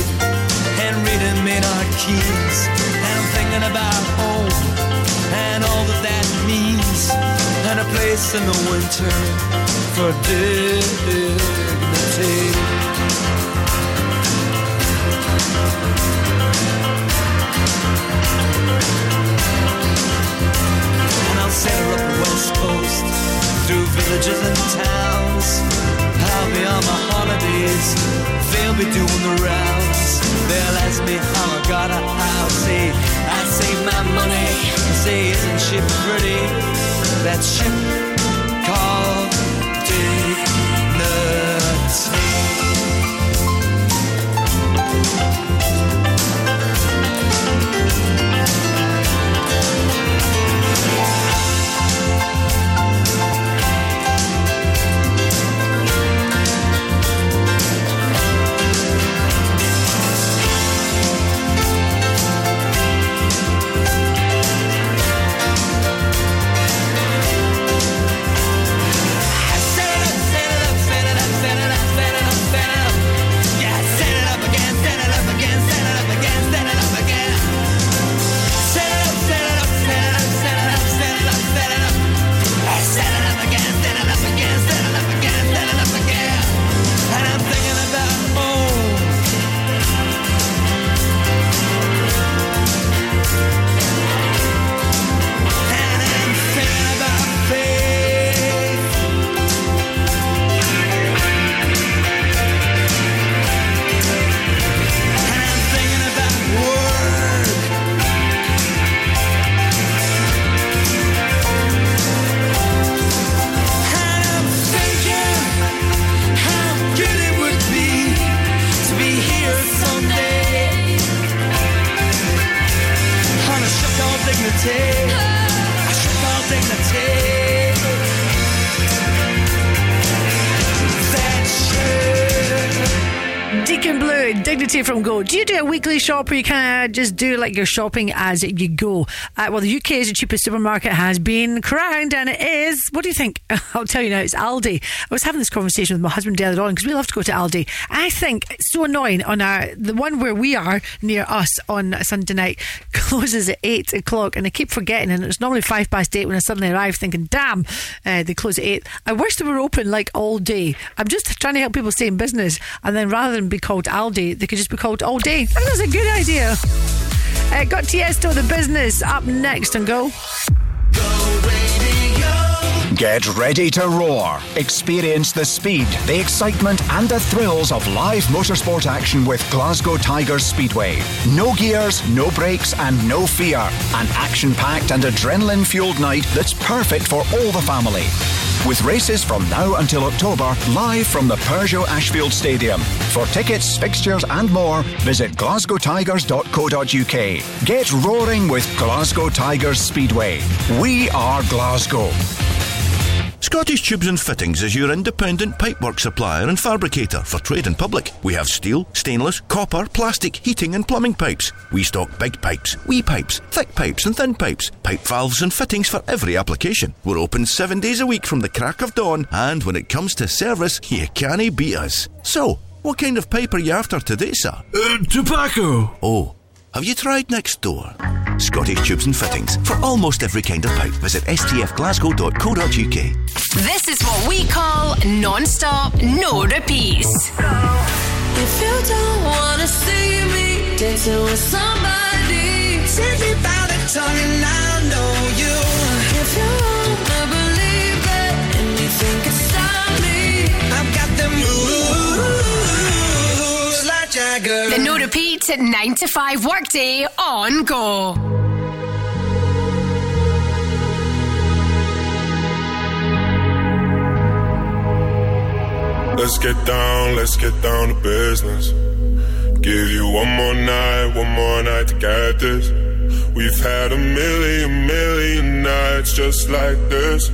and reading Maynard Keynes. And I'm thinking about home and all that that means, and a place in the winter for dignity. And I'll sail up the west coast through villages and towns. I'll be on my holidays, they'll be doing the rounds. They'll ask me how I got it, I'll say I saved my money. Say, isn't she pretty? That ship do a just do like your shopping as you go? Uh, well, the UK's cheapest supermarket has been crowned and it is, what do you think? I'll tell you now, it's Aldi. I was having this conversation with my husband the other on because we love to go to Aldi. I think it's so annoying on our, the one where we are near us on a Sunday night closes at 8 o'clock and I keep forgetting and it's normally 5 past 8 when I suddenly arrive thinking, damn, uh, they close at 8. I wish they were open like all day. I'm just trying to help people stay in business and then rather than be called Aldi, they could just be called All Day. I think that's a good idea. Uh, got Tiesto the business up next and go. Get ready to roar. Experience the speed, the excitement, and the thrills of live motorsport action with Glasgow Tigers Speedway. No gears, no brakes, and no fear. An action packed and adrenaline fueled night that's perfect for all the family. With races from now until October, live from the Peugeot Ashfield Stadium. For tickets, fixtures, and more, visit glasgowtigers.co.uk. Get roaring with Glasgow Tigers Speedway. We are Glasgow. Scottish Tubes and Fittings is your independent pipework supplier and fabricator for trade and public. We have steel, stainless, copper, plastic, heating and plumbing pipes. We stock big pipes, wee pipes, thick pipes and thin pipes, pipe valves and fittings for every application. We're open seven days a week from the crack of dawn and when it comes to service, you can't beat us. So, what kind of pipe are you after today, sir? Uh, tobacco. Oh, have you tried next door? Scottish Tubes and Fittings. For almost every kind of pipe, visit stfglasgow.co.uk. This is what we call non-stop, no repeats. If you don't wanna see me dancing with somebody, tell me about it, tongue and I know you. If you wanna believe it and you think it's like The no repeat 9 to 5 workday on go. Let's get down, let's get down to business. Give you one more night, one more night to get this. We've had a million, million nights just like this.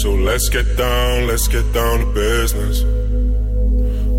So let's get down, let's get down to business.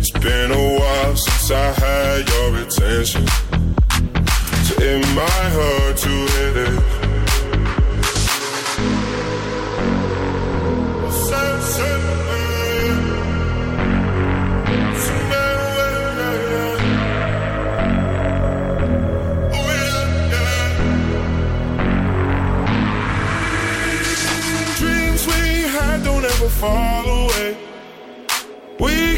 It's been a while since I had your attention. So it might hurt to hit it. Dreams we had don't ever fall away. We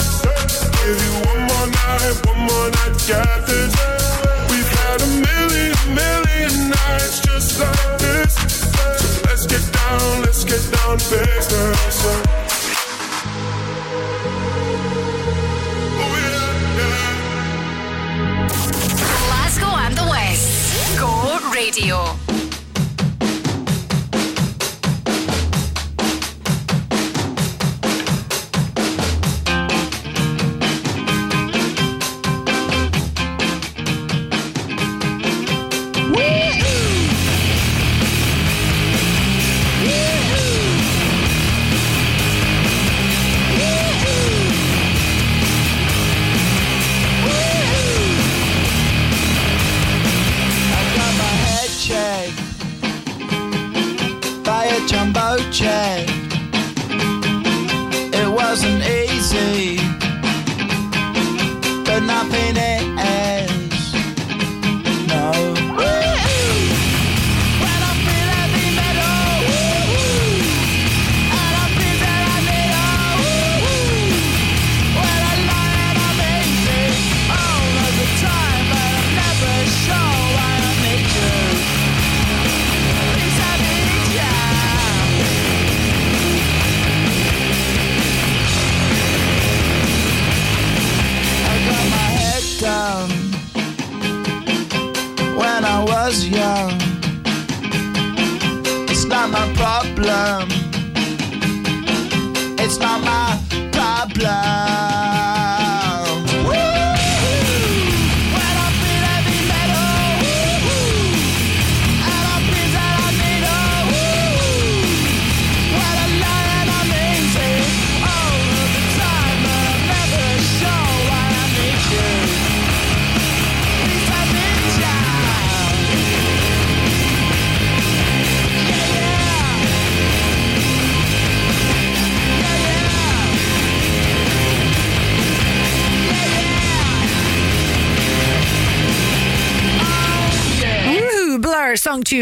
Give you one more night, one more night get this. We've had a million, million nights just like this. So let's get down, let's get down to business. Oh, Glasgow and the West. Go Radio.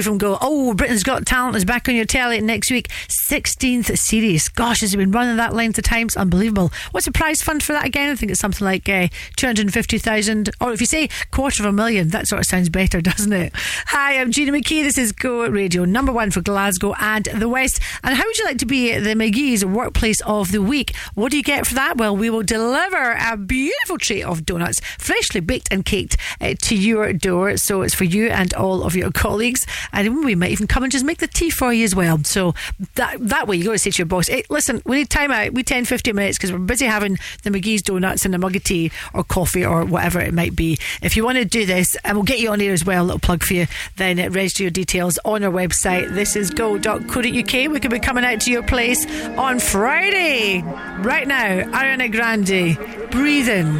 From Go. Oh, Britain's Got Talent is back on your telly next week. 16th series. Gosh, has it been running that length of time? It's unbelievable. What's the prize fund for that again? I think it's something like uh, 250,000. Or if you say quarter of a million, that sort of sounds better, doesn't it? Hi, I'm Gina McKee. This is Go Radio, number one for Glasgow and the West. And how would you like to be the McGee's Workplace of the Week? What do you get for that? Well, we will deliver a beautiful tray of donuts, freshly baked and caked, uh, to your door. So it's for you and all of your colleagues. And we might even come and just make the tea for you as well. So that that way, you got to say to your boss, hey, listen, we need time out. We 10, 15 minutes because we're busy having the McGee's donuts and a mug of tea or coffee or whatever it might be. If you want to do this, and we'll get you on here as well, a little plug for you, then register your details on our website. This is go.co.uk. We could be coming out to your place on Friday. Right now, Ariana Grande, breathing.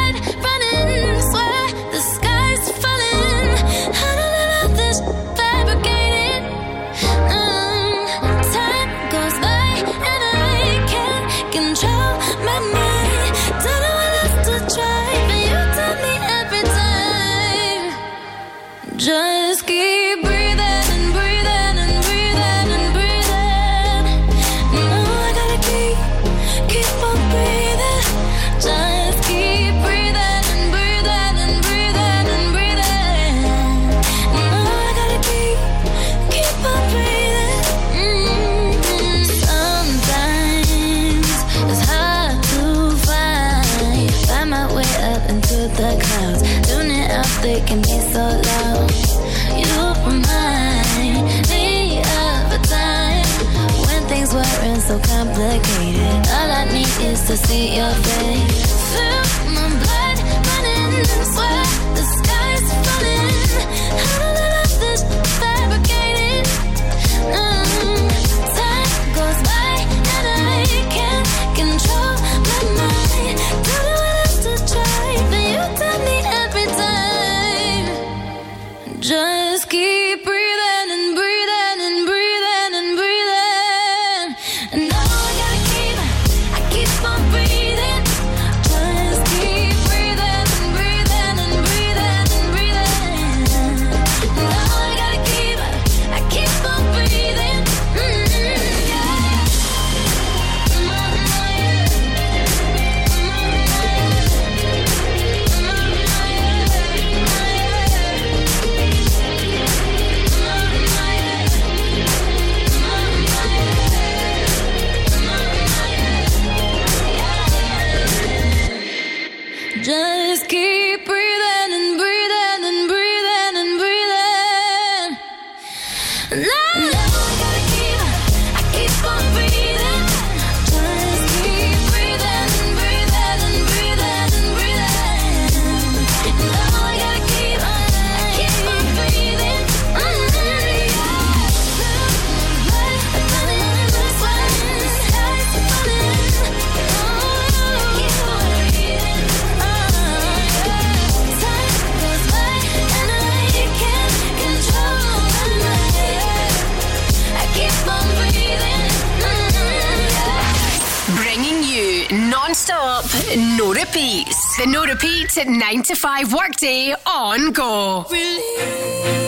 to see your face. Feel my blood running, Just 9 to 5 workday on Go.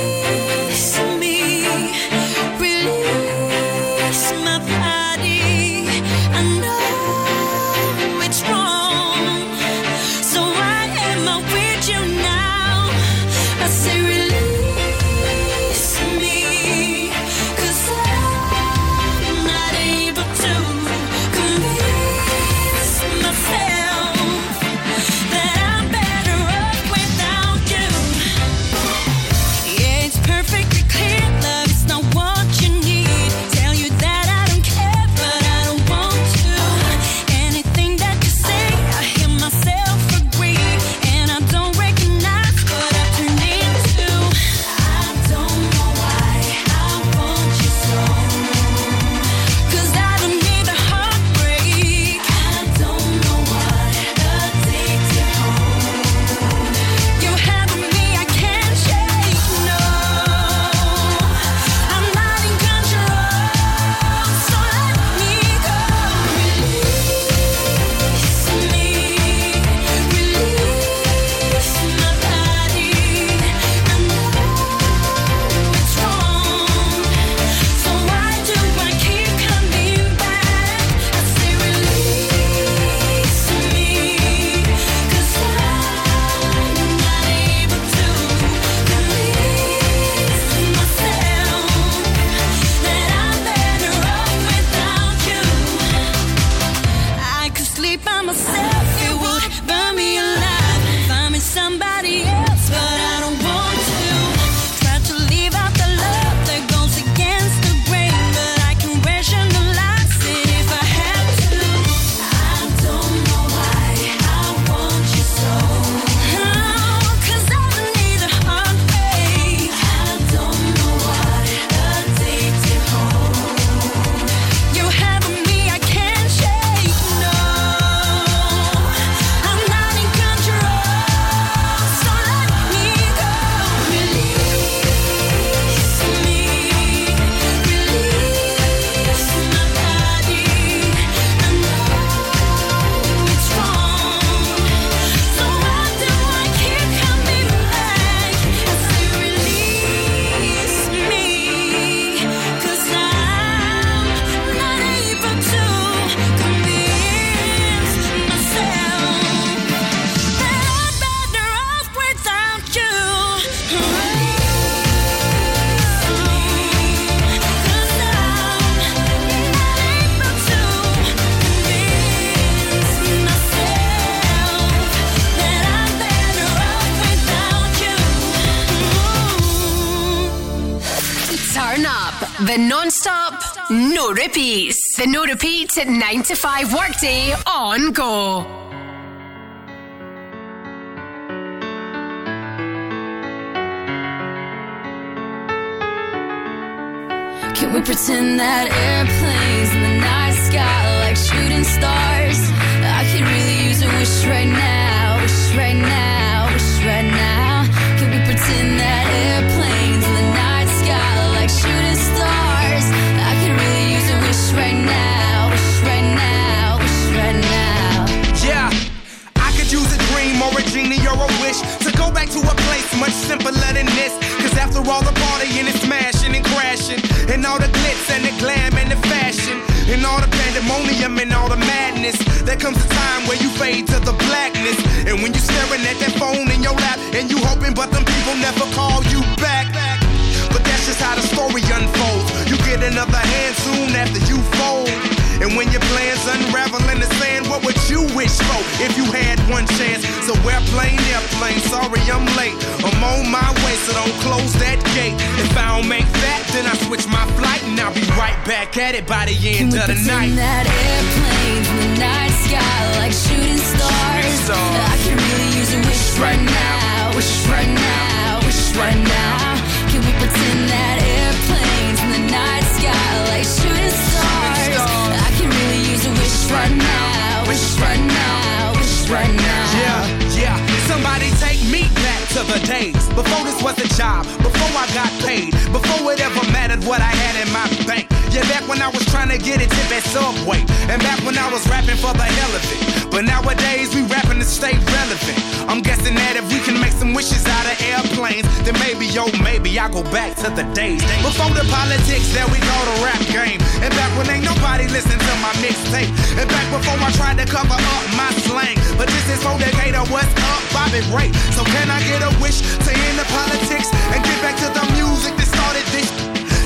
Before this was a job, before I got paid, before it ever mattered what I had in my bank. Yeah, back when I was trying to get a tip at Subway, and back when I was rapping for the hell of it. But nowadays we rapping to stay relevant. I'm guessing that if we can make some wishes out of airplanes, then maybe, yo, maybe I go back to the days before the politics that we call the rap game, and back when ain't nobody listen to my mixtape, and back before I tried to cover up my slang. But this is for Decatur, what's up, Bobby Ray? So can I get a wish to end the politics and get back to the music that started this?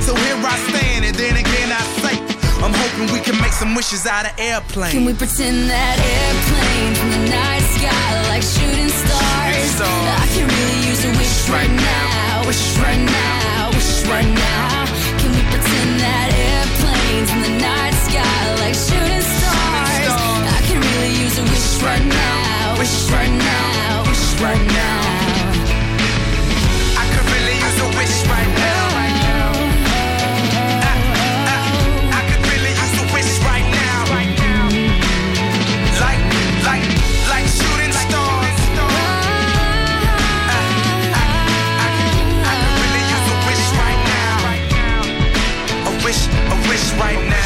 So here I stand, and then again I say, I'm hoping we can make some wishes out of airplanes. Can we pretend that airplanes in the night sky like shooting stars? I can really use a wish right now, wish right now, wish right now. Can we pretend that airplanes in the night sky like shooting stars? I can really use a wish right now, wish right now, wish right now. I could really use a wish right now. Right now.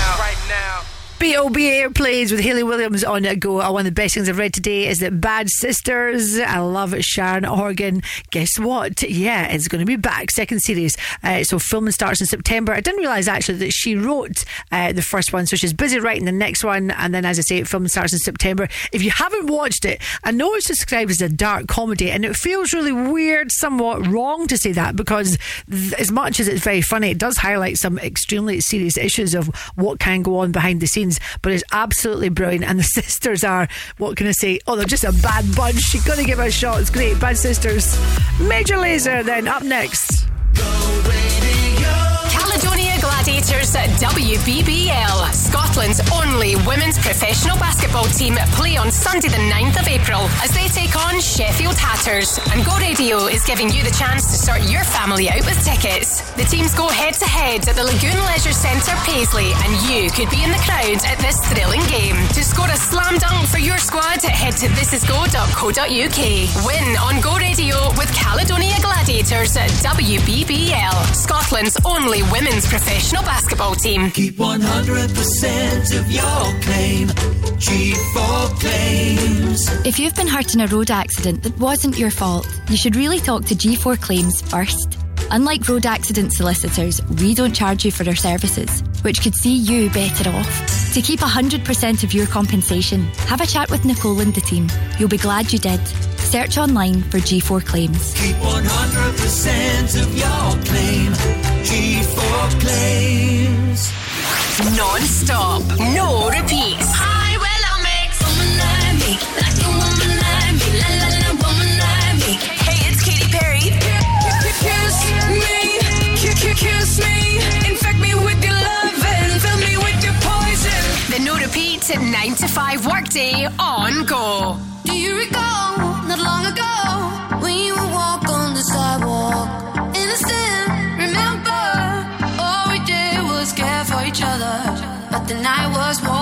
B.O.B. Airplanes with Hayley Williams on a go. Uh, One of the best things I've read today is that Bad Sisters. I love Sharon Horgan. Guess what? Yeah, it's going to be back. Second series. Uh, so filming starts in September. I didn't realise actually that she wrote uh, the first one, so she's busy writing the next one. And then, as I say, filming starts in September. If you haven't watched it, I know it's described as a dark comedy, and it feels really weird, somewhat wrong to say that because th- as much as it's very funny, it does highlight some extremely serious issues of what can go on behind the scenes. But it's absolutely brilliant, and the sisters are what can I say? Oh, they're just a bad bunch. You've got to give it a shot. It's great, bad sisters. Major Lazer. Then up next. Caledonia Gladiators WBBL, Scotland's only women's professional basketball team, play on Sunday, the 9th of April as they take on Sheffield Hatters. And Go Radio is giving you the chance to sort your family out with tickets. The teams go head to head at the Lagoon Leisure Centre, Paisley, and you could be in the crowd at this thrilling game. To score a slam dunk for your squad, head to thisisgo.co.uk. Win on Go Radio with Caledonia Gladiators at WBBL, Scotland's only women's professional basketball team. Keep 100% of your claim. G4 claims. If you've been hurt in a road accident that wasn't your fault, you should really talk to G4 Claims first. Unlike road accident solicitors, we don't charge you for our services, which could see you better off. To keep 100% of your compensation, have a chat with Nicole and the team. You'll be glad you did. Search online for G4 Claims. Keep 100% of your claim. G4 claims. Non stop, no repeats. Kiss me, infect me with your love and fill me with your poison. The No Repeat 9 to 5 workday on Go. Do you recall not long ago when you would walk on the sidewalk? Innocent, remember all we did was care for each other, but the night was warm.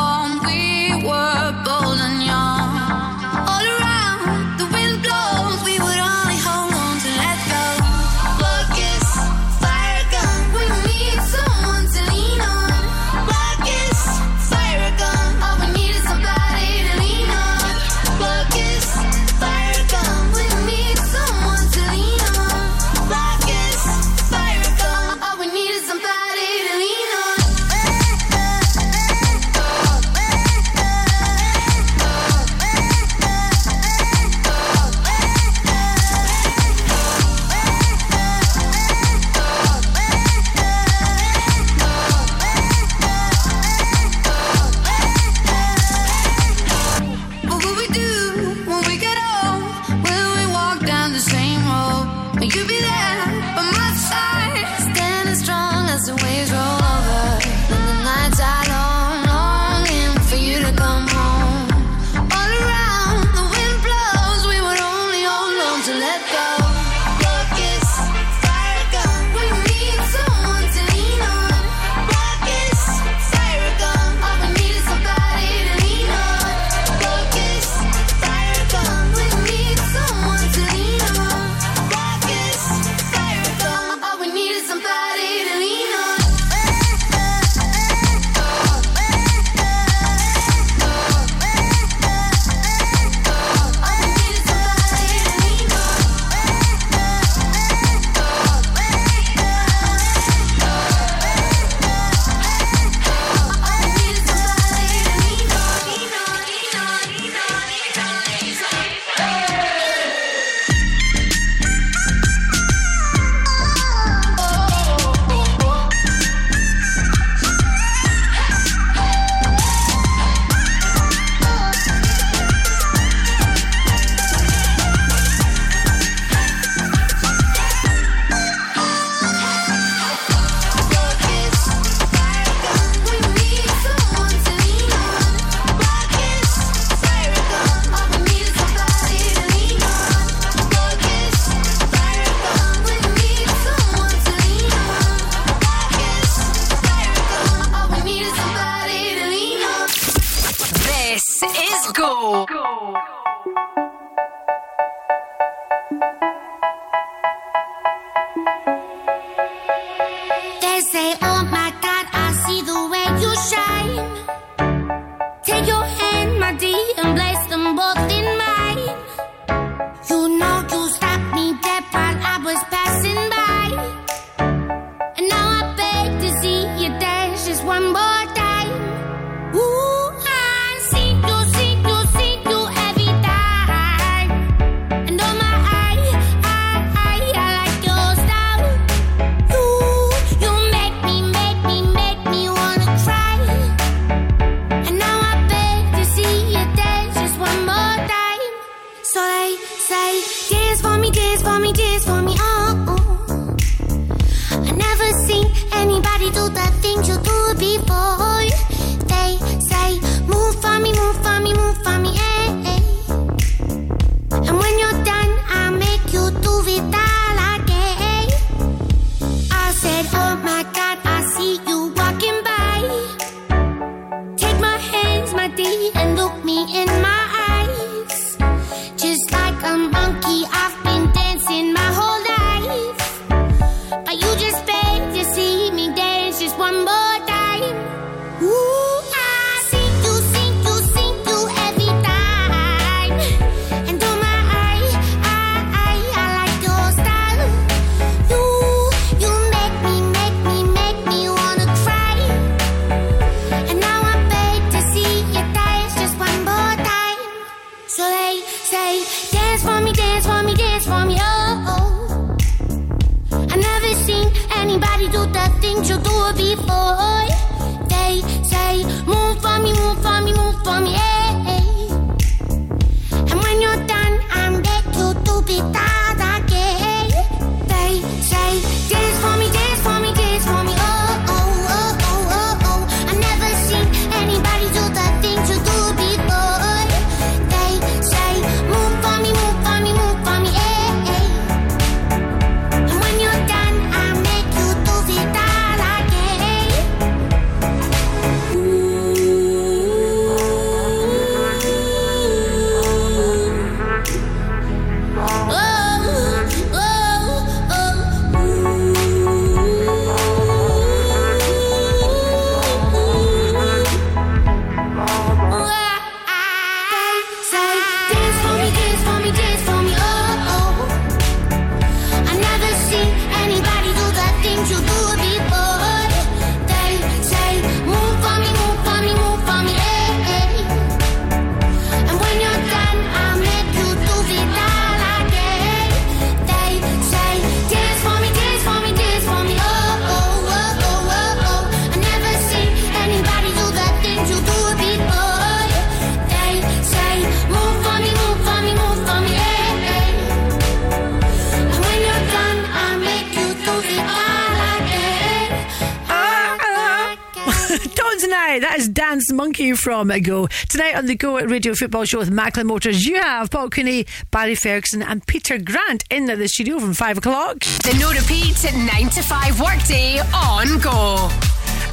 From Go. Tonight on the Go at Radio Football Show with Macklin Motors, you have Paul Cooney, Barry Ferguson, and Peter Grant in the studio from five o'clock. The no repeat 9 to 5 workday on Go.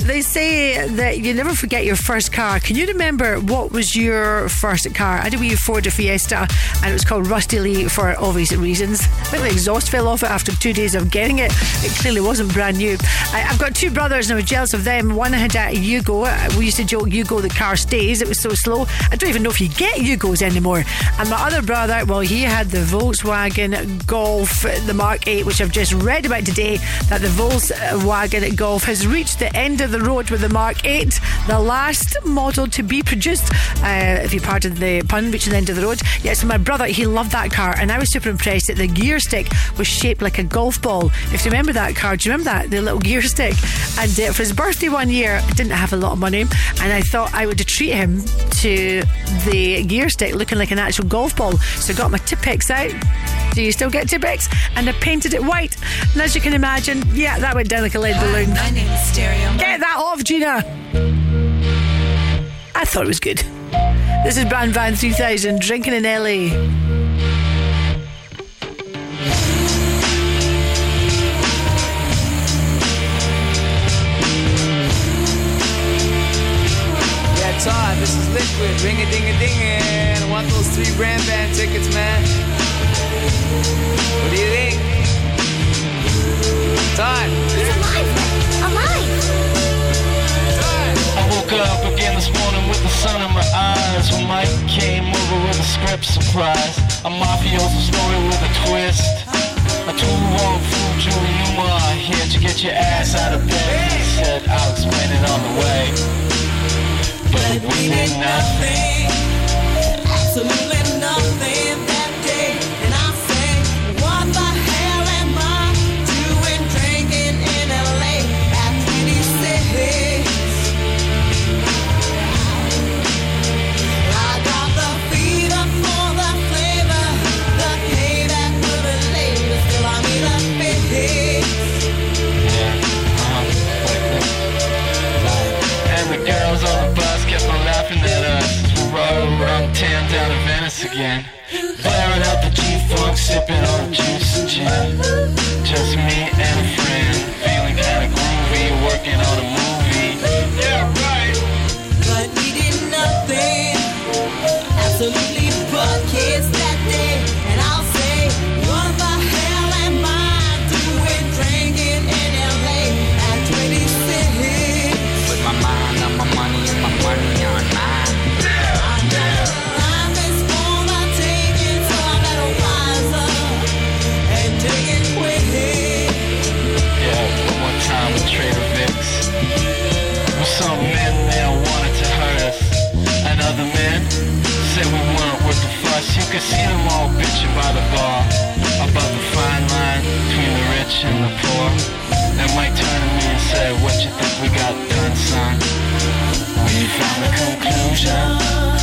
They say that you never forget your first car. Can you remember what was your first car? I had a wee Ford Fiesta and it was called Rusty Lee for obvious reasons. I think the exhaust fell off it after two days of getting it. It clearly wasn't brand new. I, I've got two brothers and I was jealous of them. One had a Yugo. We used to joke, Yugo, the car stays. It was so slow. I don't even know if you get Yugos anymore. And my other brother, well, he had the Volkswagen Golf, the Mark 8, which I've just read about today, that the Volkswagen Golf has reached the end of the road with the Mark 8, the last model to be produced. Uh, if you pardon the pun, reaching the end of the road. Yes, my brother, he loved that car, and I was super impressed that the gear stick was shaped like a golf ball. If you remember that car, do you remember that? The little gear stick. And uh, for his birthday one year, I didn't have a lot of money, and I thought I would treat him to the gear stick looking like an actual golf ball. So I got my Tipp-Ex out. Do you still get Tipp-Ex? And I painted it white. And as you can imagine, yeah, that went down like a lead balloon. My name is Stereo. Get that off, Gina. Thought it was good. This is Bran Van 3000, drinking in LA. Could see them all bitching by the bar about the fine line between the rich and the poor. And Mike turned to me and said, "What you think we got done, son? We found the conclusion."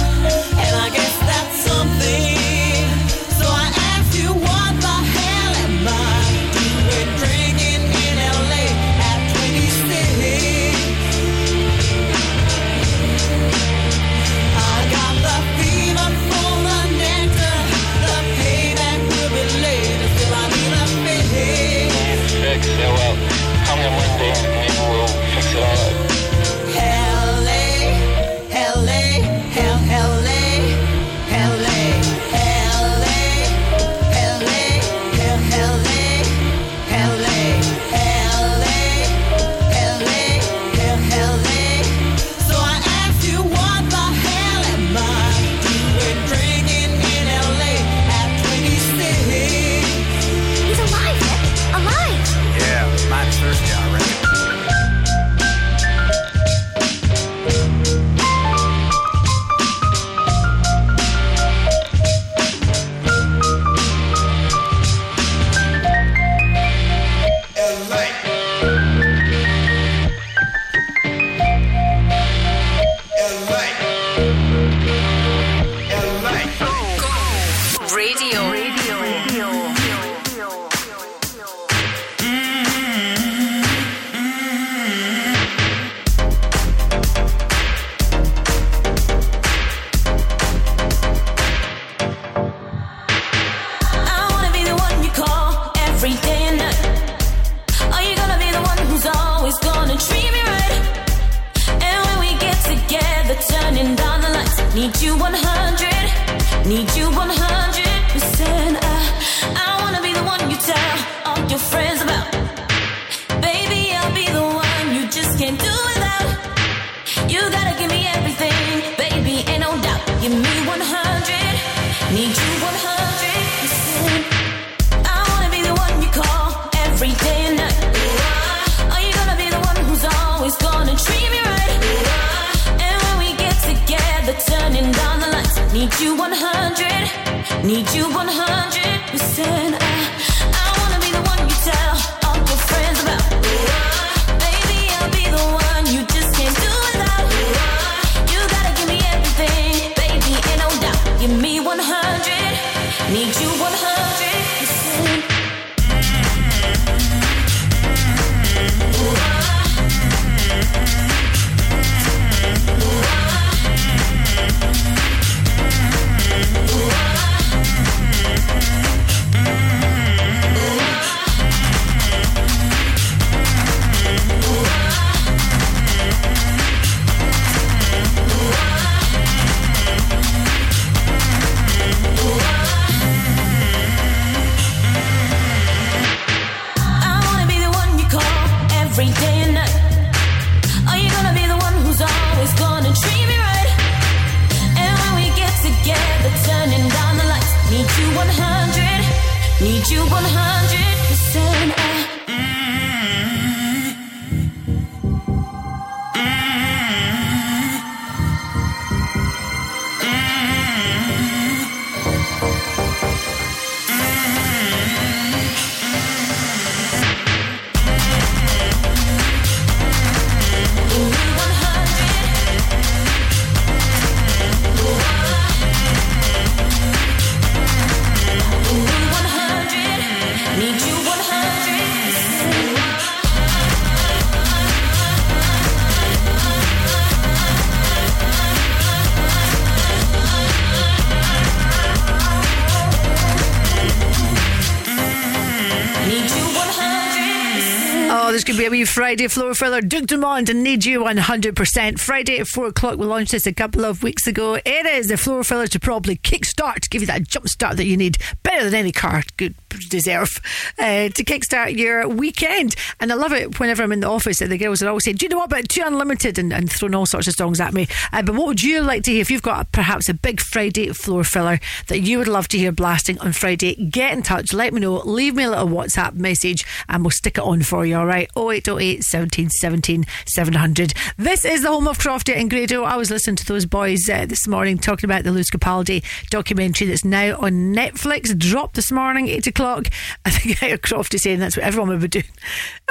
Friday floor filler. Duke Dumont and Need You 100%. Friday at 4 o'clock. We launched this a couple of weeks ago. It is the floor filler to probably kickstart, give you that jump start that you need. Better than any car could deserve uh, to kickstart your weekend. And I love it whenever I'm in the office and the girls are always saying, Do you know what about Two Unlimited? And, and throwing all sorts of songs at me. Uh, but what would you like to hear if you've got perhaps a big Friday floor filler that you would love to hear blasting on Friday? Get in touch. Let me know. Leave me a little WhatsApp message and we'll stick it on for you, all right? 0808 17 17 700. This is the home of Crofty and Grado. I was listening to those boys uh, this morning talking about the Lewis Capaldi documentary that's now on Netflix. Dropped this morning, 8 o'clock. I think I heard Crofty saying that's what everyone would be doing.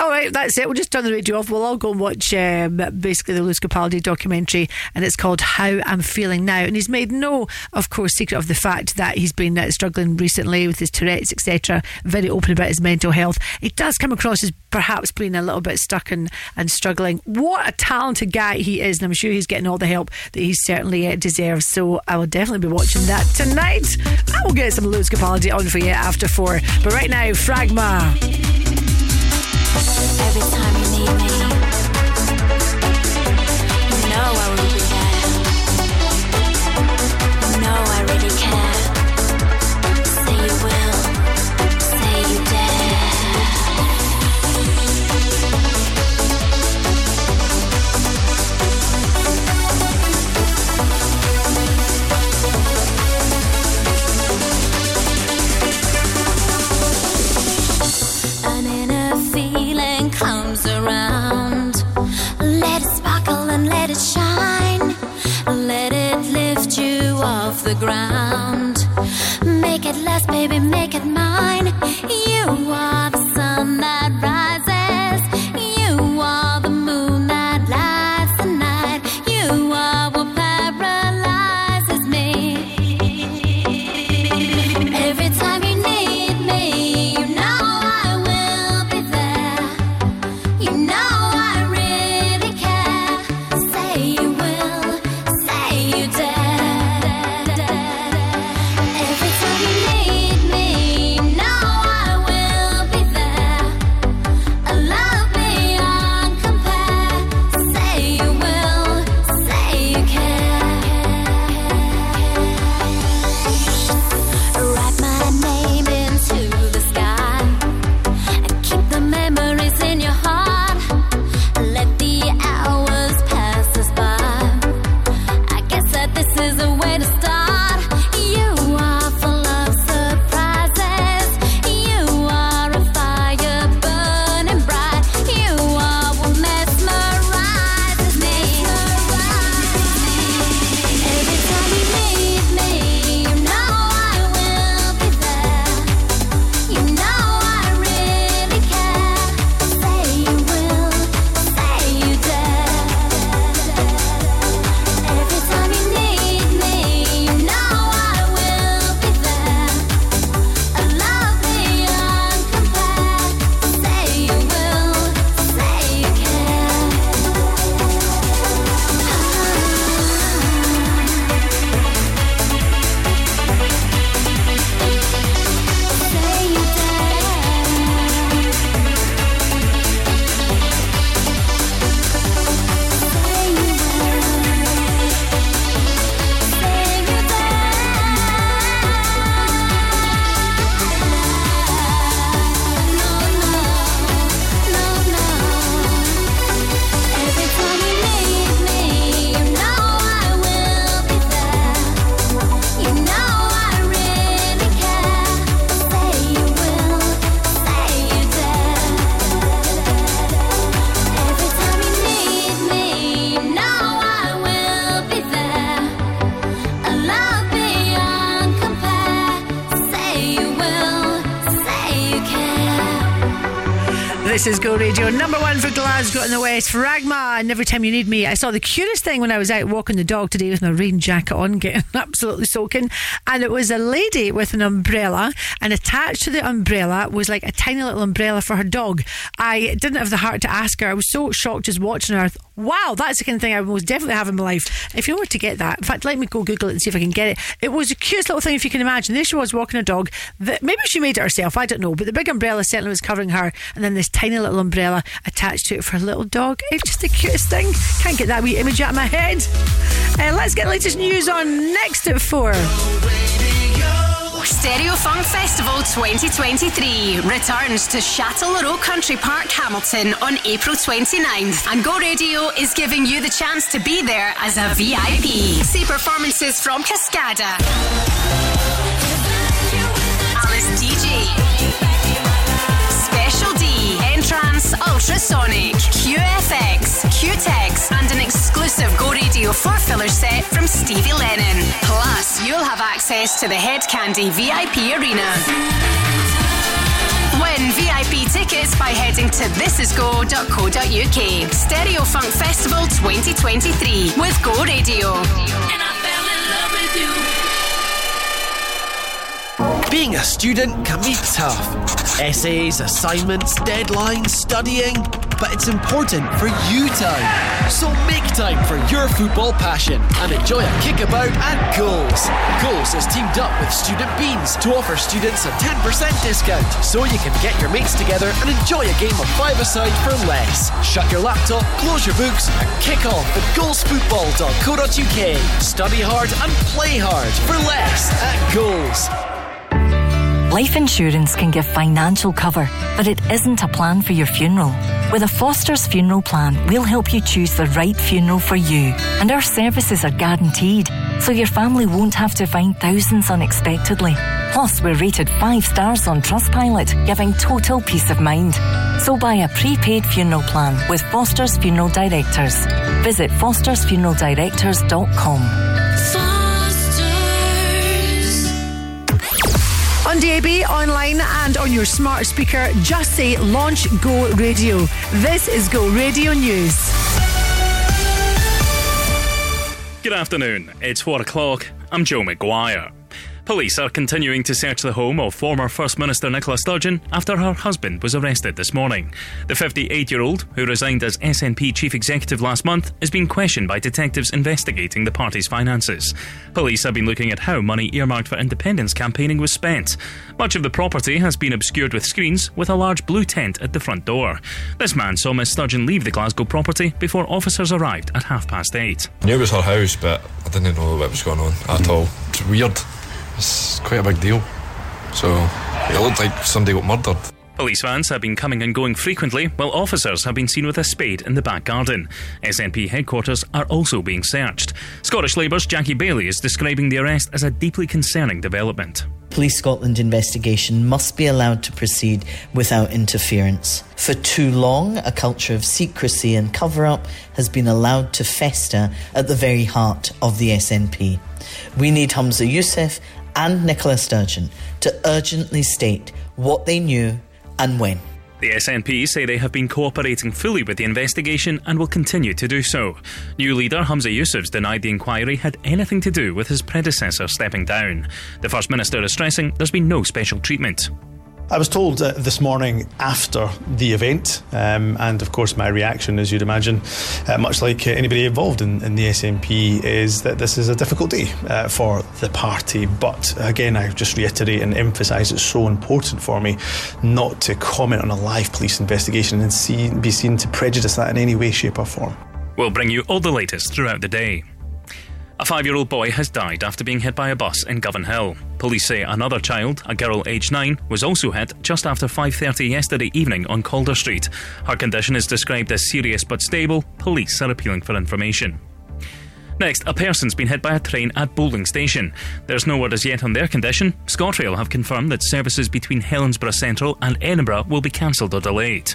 All right, that's it. We'll just turn the radio off. We'll all go and watch um, basically the Lewis Capaldi documentary, and it's called How I'm Feeling Now. And he's made no, of course, secret of the fact that he's been uh, struggling recently with his Tourette's, etc. Very open about his mental health. He does come across as perhaps being a little bit stuck and, and struggling. What a talented guy he is, and I'm sure he's getting all the help that he certainly uh, deserves. So I will definitely be watching that tonight. I will get some Lewis Capaldi on for you after four. But right now, Fragma. Every time you need me, and every time you need me. I saw the cutest thing when I was out walking the dog today with my rain jacket on, getting absolutely soaking. And it was a lady with an umbrella, and attached to the umbrella was like a tiny little umbrella for her dog. I didn't have the heart to ask her. I was so shocked just watching her. Wow, that's the kind of thing I would most definitely have in my life. If you were to get that, in fact, let me go Google it and see if I can get it. It was a cutest little thing, if you can imagine. There she was walking a dog. That maybe she made it herself. I don't know, but the big umbrella certainly was covering her, and then this tiny little umbrella attached to it for a little dog. It's just the thing. Can't get that wee image out of my head. Uh, let's get latest news on next at four. Stereo Funk Festival 2023 returns to Chatelherault Country Park, Hamilton on April 29th. And Go Radio is giving you the chance to be there as a VIP. See performances from Cascada, Ultrasonic, QFX, Qtex, and an exclusive Go Radio floor filler set from Stevie Lennon. Plus, you'll have access to the Hed Kandi VIP arena. Win VIP tickets by heading to thisisgo.co.uk. Stereo Funk Festival 2023 with Go Radio. Being a student can be tough. Essays, assignments, deadlines, studying. But it's important for you time. So make time for your football passion and enjoy a kickabout at Goals. Goals has teamed up with Student Beans to offer students a 10% discount so you can get your mates together and enjoy a game of five-a-side for less. Shut your laptop, close your books, and kick off at goalsfootball.co.uk. Study hard and play hard for less at Goals. Life insurance can give financial cover, but it isn't a plan for your funeral. With a Foster's funeral plan, we'll help you choose the right funeral for you, and our services are guaranteed, so your family won't have to find thousands unexpectedly. Plus, we're rated five stars on Trustpilot, giving total peace of mind. So buy a prepaid funeral plan with Foster's Funeral Directors. Visit fostersfuneraldirectors.com. DAB, online, and on your smart speaker, just say Launch Go Radio. This is Go Radio News. Good afternoon. It's 4 o'clock. I'm Joe McGuire. Police are continuing to search the home of former First Minister Nicola Sturgeon after her husband was arrested this morning. The 58 year old, who resigned as SNP chief executive last month, is being questioned by detectives investigating the party's finances. Police have been looking at how money earmarked for independence campaigning was spent. Much of the property has been obscured with screens, with a large blue tent at the front door. This man saw Miss Sturgeon leave the Glasgow property before officers arrived at half past eight. I knew it was her house, but I didn't know what was going on at all. It's weird. It's quite a big deal. So it looked like somebody got murdered. Police vans have been coming and going frequently, while officers have been seen with a spade in the back garden. SNP headquarters are also being searched. Scottish Labour's Jackie Baillie is describing the arrest as a deeply concerning development. Police Scotland investigation must be allowed to proceed without interference. For too long, a culture of secrecy and cover up has been allowed to fester at the very heart of the SNP. We need Hamza Yousaf and Nicola Sturgeon to urgently state what they knew and when. The SNP say they have been cooperating fully with the investigation and will continue to do so. New leader Hamza Yousaf's denied the inquiry had anything to do with his predecessor stepping down. The First Minister is stressing there's been no special treatment. I was told uh, this morning after the event, um, and of course, my reaction, as you'd imagine, uh, much like uh, anybody involved in, in the SNP, is that this is a difficult day uh, for the party. But again, I just reiterate and emphasise it's so important for me not to comment on a live police investigation and see, be seen to prejudice that in any way, shape, or form. We'll bring you all the latest throughout the day. A five year old boy has died after being hit by a bus in Govanhill. Police say another child, a girl aged 9, was also hit just after 5:30 yesterday evening on Calder Street. Her condition is described as serious but stable. Police are appealing for information. Next, a person's been hit by a train at Bowling Station. There's no word as yet on their condition. ScotRail have confirmed that services between Helensburgh Central and Edinburgh will be cancelled or delayed.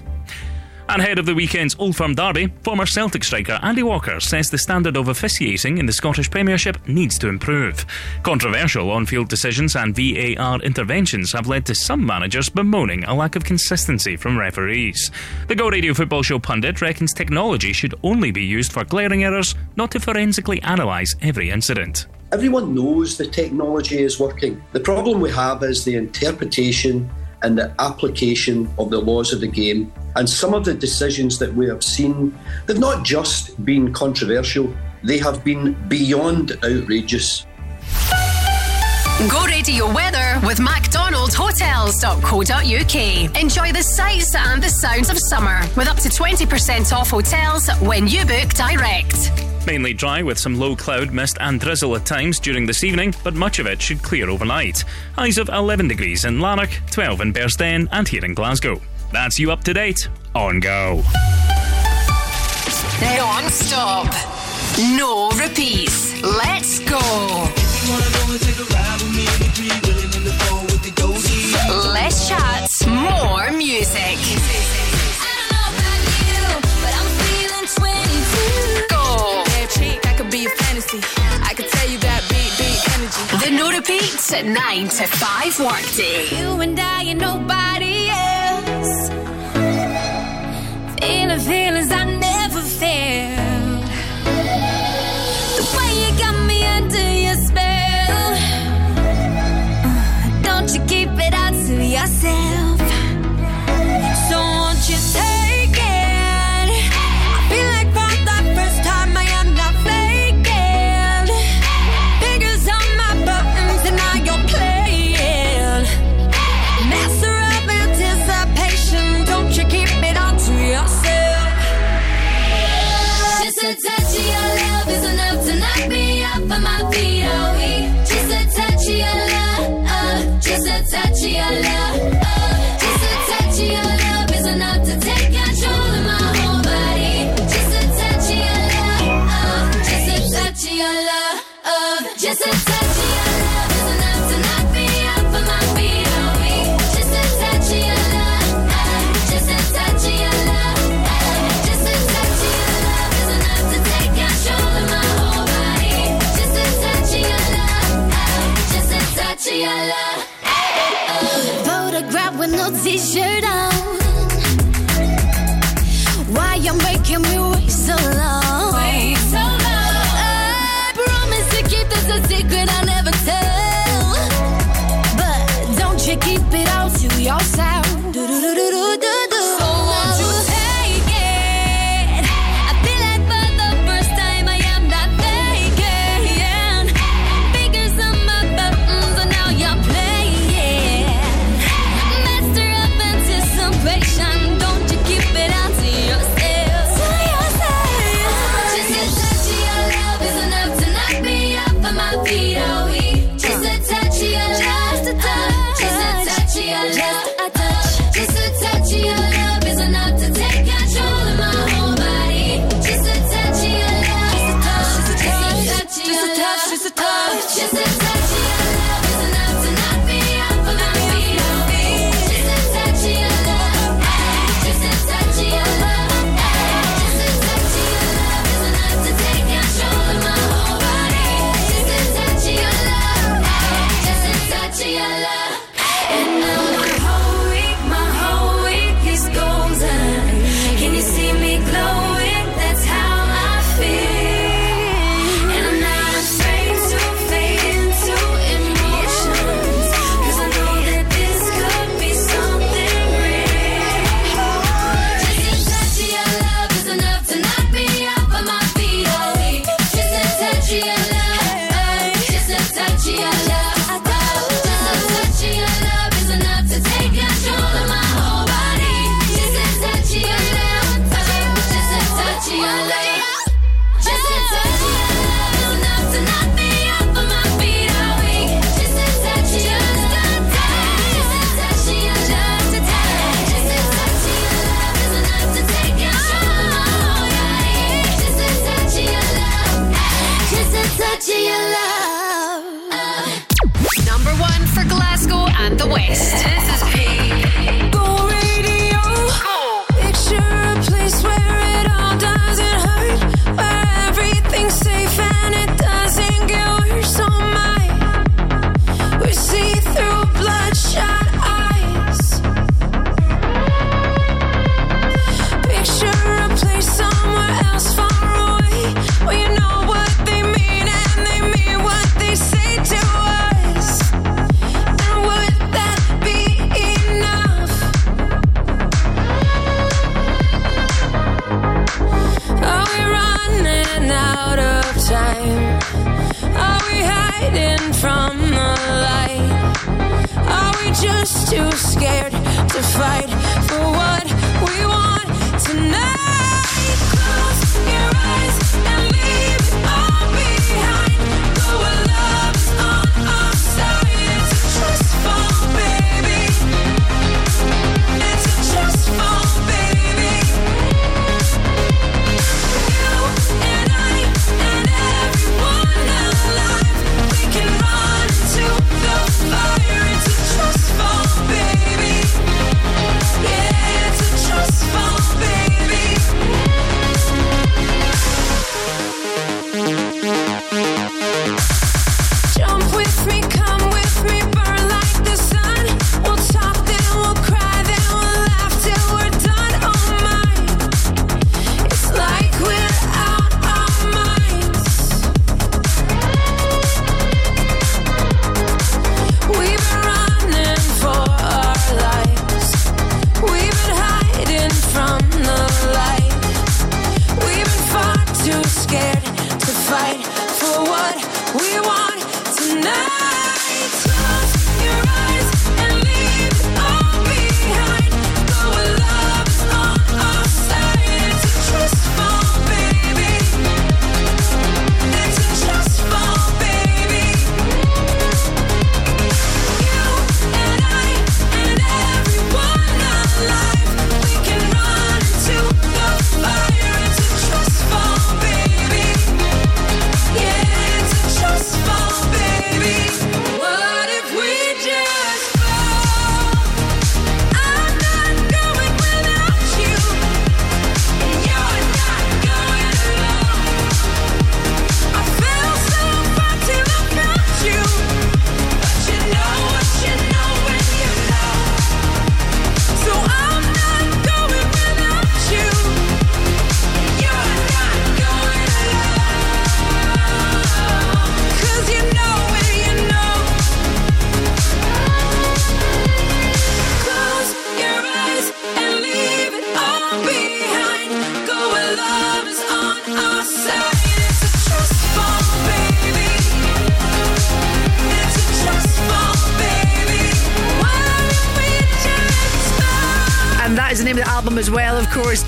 And head of the weekend's Old Firm Derby, former Celtic striker Andy Walker says the standard of officiating in the Scottish Premiership needs to improve. Controversial on field decisions and VAR interventions have led to some managers bemoaning a lack of consistency from referees. The Go Radio Football Show pundit reckons technology should only be used for glaring errors, not to forensically analyse every incident. Everyone knows the technology is working. The problem we have is the interpretation and the application of the laws of the game. And some of the decisions that we have seen, they've not just been controversial, they have been beyond outrageous. Go radio weather with McDonald's Hotels.co.uk. Enjoy the sights and the sounds of summer with up to 20% off hotels when you book direct. Mainly dry with some low cloud, mist, and drizzle at times during this evening, but much of it should clear overnight. Highs of 11 degrees in Lanark, 12 in Bearsden, and here in Glasgow. That's you up to date on Go. Non stop. No repeats. Let's go. Less chat. more music. The no repeats at 9 to 5 workday. You and I and nobody else. Feeling feelings I never felt.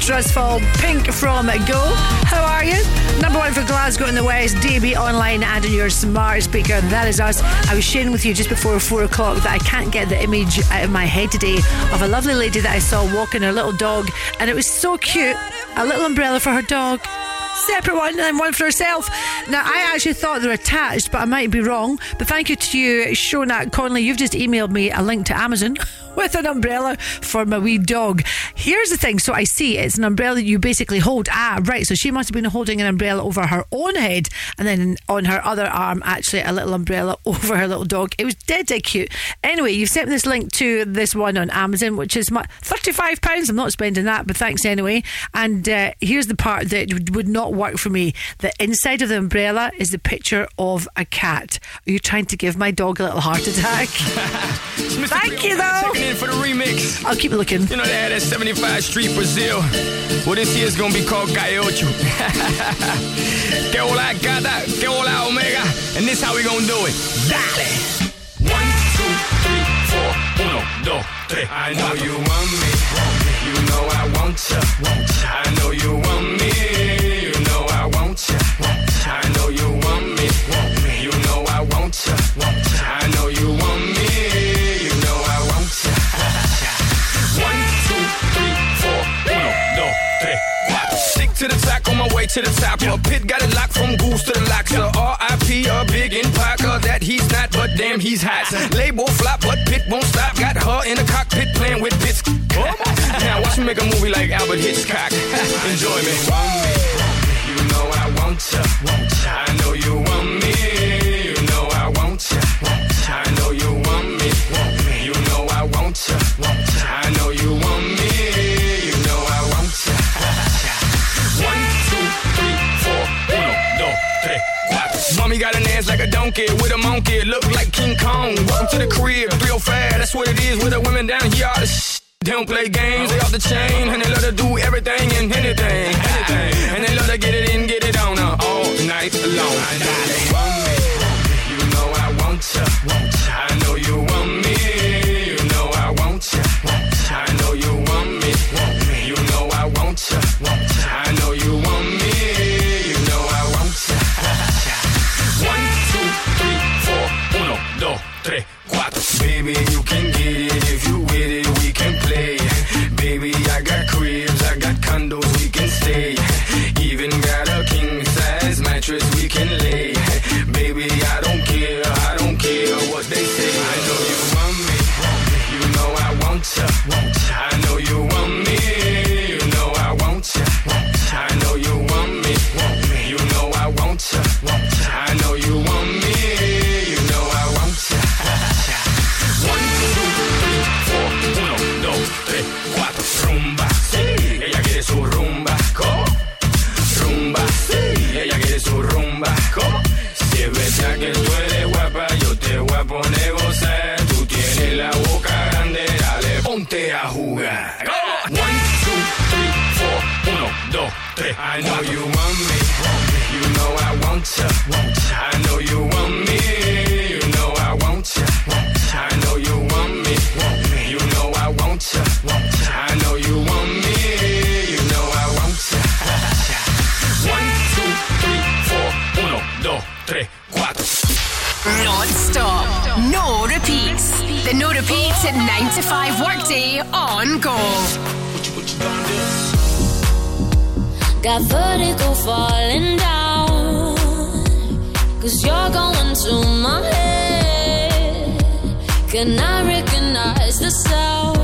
Trustfall Pink from Go. How are you? Number one for Glasgow in the West, DB online and on your smart speaker. That is us. I was sharing with you just before four o'clock that I can't get the image out of my head today of a lovely lady that I saw walking her little dog, and it was so cute. A little umbrella for her dog. Separate one and one for herself. Now, I actually thought they're attached, but I might be wrong. But thank you to you, Shonat Conley. You've just emailed me a link to Amazon with an umbrella for my wee dog. Here's the thing. So I see it's an umbrella you basically hold. Ah, right. So she must have been holding an umbrella over her own head and then on her other arm, actually, a little umbrella over her little dog. It was dead, dead cute. Anyway, you've sent me this link to this one on Amazon, which is my, £35. I'm not spending that, but thanks anyway. And uh, here's the part that would- would not work for me. The inside of the umbrella is the picture of a cat. Are you trying to give my dog a little heart attack? Thank you, though. In for the remix. I'll keep looking. You know they had that 75 Street Brazil. Well, this year's gonna be called Calle Ocho. que hola gata, que hola omega. And this how we gonna do it. Dale. One, two, three, four. Uno, dos, tres. I know you want me. You know I want ya. I know you want me. You know I want ya. I know you want me. You know I want ya. I know you to the top, on my way to the top. A pit got it locked from goose to the locks. R.I.P. a big in Parker that he's not, but damn he's hot. Label flop, but Pit won't stop. Got her in the cockpit playing with bits. now watch me make a movie like Albert Hitchcock. Enjoy me. Want me. You know I want ya. I know you want me. got an ass like a donkey with a monkey, look like King Kong. Welcome to the crib, real fast, that's what it is with the women down here. All the sh- they don't play games, they off the chain, and they love to do everything and anything, anything. And they love to get it in, get it on, uh, all night long. You know I want you. want. baby, you can I know you want me. You know I want ya. I know you want me. You know I want ya. I know you want me. You know I want ya. I know you want me. You know I want ya. One, two, three, four. Uno, dos, tres, cuatro. Non-stop, no repeats. The no repeats at 9 to 5 workday on goal. What you, what you Got vertical falling down. Cause you're going to my head. Can I recognize the sound?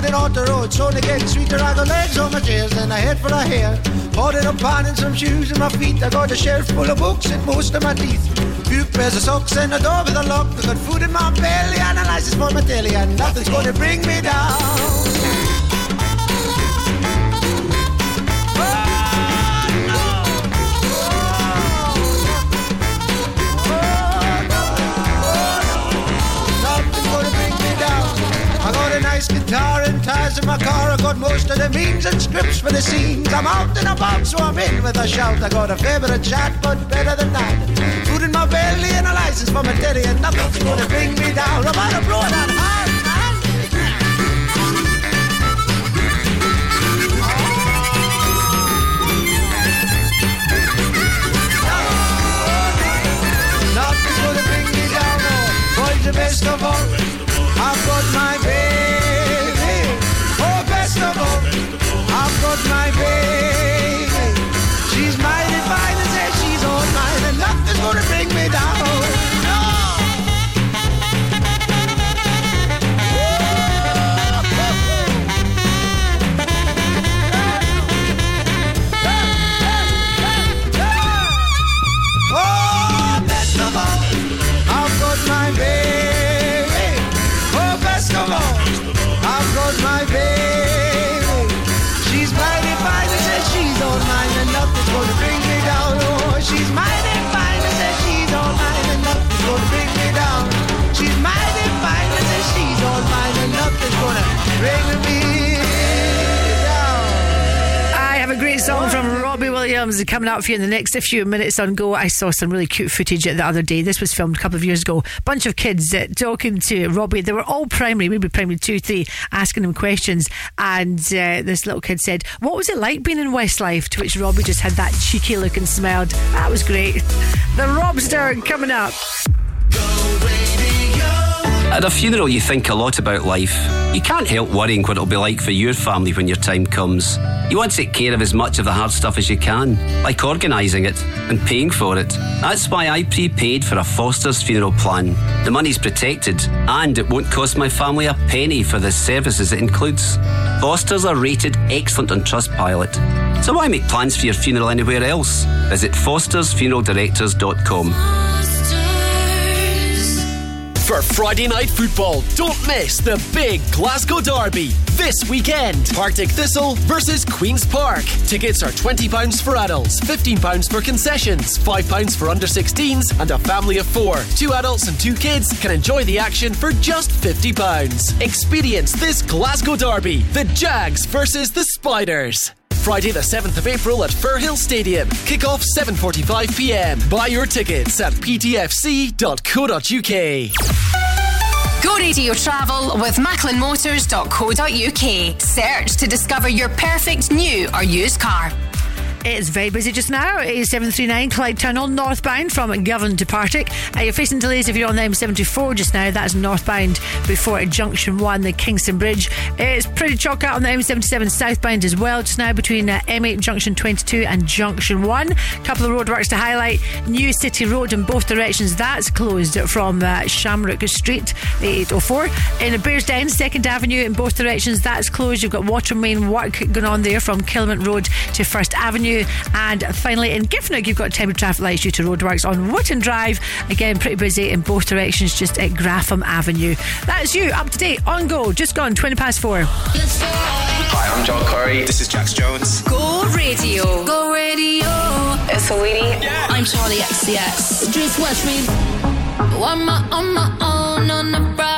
Getting on the road. It's only getting sweeter. I got legs on my chairs and a head for a hair. Bought a up on and some shoes in my feet. I got a shelf full of books and most of my teeth. Few pairs of socks and a door with a lock. I got food in my belly and a license for my telly. And nothing's gonna bring me down. Guitar in my car. I got most of the means and scripts for the scenes. I'm out and about, so I'm in with a shout. I got a fair bit chat, but better than that. Food in my belly and a license for my daddy, and nothing's gonna bring me down. I'm out of blow that boys, the best of all, I've got my I've my baby. She's mighty fine and she's all mine, and nothing's gonna bring me down. Coming up for you in the next few minutes on Go. I saw some really cute footage the other day. This was filmed a couple of years ago. Bunch of kids uh, talking to Robbie. They were all primary, maybe primary two, three, asking him questions. And uh, this little kid said, "What was it like being in Westlife?" To which Robbie just had that cheeky look and smiled. That was great. The Robster coming up. At a funeral, you think a lot about life. You can't help worrying what it'll be like for your family when your time comes. You want to take care of as much of the hard stuff as you can, like organising it and paying for it. That's why I prepaid for a Foster's funeral plan. The money's protected, and it won't cost my family a penny for the services it includes. Foster's are rated excellent on Trustpilot. So why make plans for your funeral anywhere else? Visit fostersfuneraldirectors.com. For Friday night football, don't miss the big Glasgow Derby this weekend. Partick Thistle versus Queen's Park. Tickets are £20 for adults, £15 for concessions, £5 for under 16s, and a family of four. Two adults and two kids can enjoy the action for just £50. Experience this Glasgow Derby, the Jags versus the Spiders. Friday the 7th of April at Firhill Stadium. Kick-off 7.45 p.m. Buy your tickets at ptfc.co.uk. Go radio travel with macklinmotors.co.uk. Search to discover your perfect new or used car. It's very busy just now. A739 Clyde Tunnel northbound from Govan to Partick. Uh, you're facing delays if you're on the M74 just now. That's northbound before Junction 1, the Kingston Bridge. It's pretty chock out on the M77 southbound as well just now between uh, M8 Junction 22 and Junction 1. A couple of roadworks to highlight. New City Road in both directions. That's closed from uh, Shamrock Street, the 804. In Bearsden, 2nd Avenue in both directions. That's closed. You've got water main work going on there from Kilmont Road to First Avenue. And finally, in Giffnock, you've got temporary traffic lights due to roadworks on Wotton Drive. Again, pretty busy in both directions, just at Grapham Avenue. That's you, up to date, on go, just gone, 20 past four. Hi, I'm John Curry. This is Jax Jones. Go radio. Go radio. It's Saweetie. I'm Charli XCX. Just watch me. I'm my, on my own on a Friday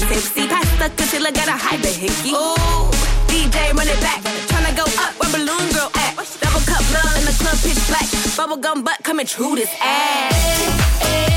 getting tipsy. Pass the concealer, gotta hide the hickey. Ooh, DJ run it back. Tryna go up where Balloon Girl at. Double cup love in the club pitch black. Bubble gum butt coming true this ass.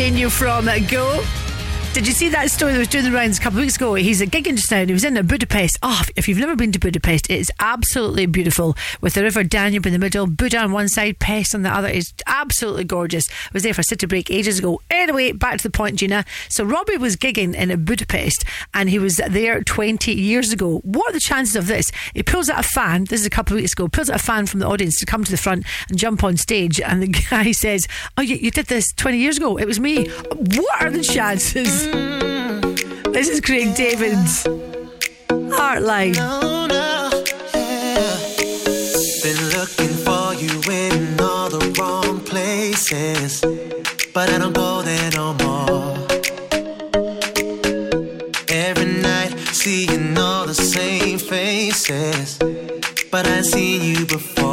continue from Go. Did you see that story that was doing the rounds a couple of weeks ago. He's a gigging just now he was in Budapest. Oh, if you've never been to Budapest, it's absolutely beautiful with the River Danube in the middle, Buda on one side, Pest on the other. It's absolutely gorgeous. I was there for city break ages ago. Anyway, back to the point, Gina. So Robbie was gigging in Budapest and he was there 20 years ago. What are the chances of this? He pulls out a fan, this is a couple of weeks ago, pulls out a fan from the audience to come to the front and jump on stage and the guy says, Oh, you, you did this 20 years ago. It was me. What are the chances? Mm. This is Craig David's Heartline. Been looking for you in all the wrong places, but I don't go there no more. Every night, seeing all the same faces, but I seen you before.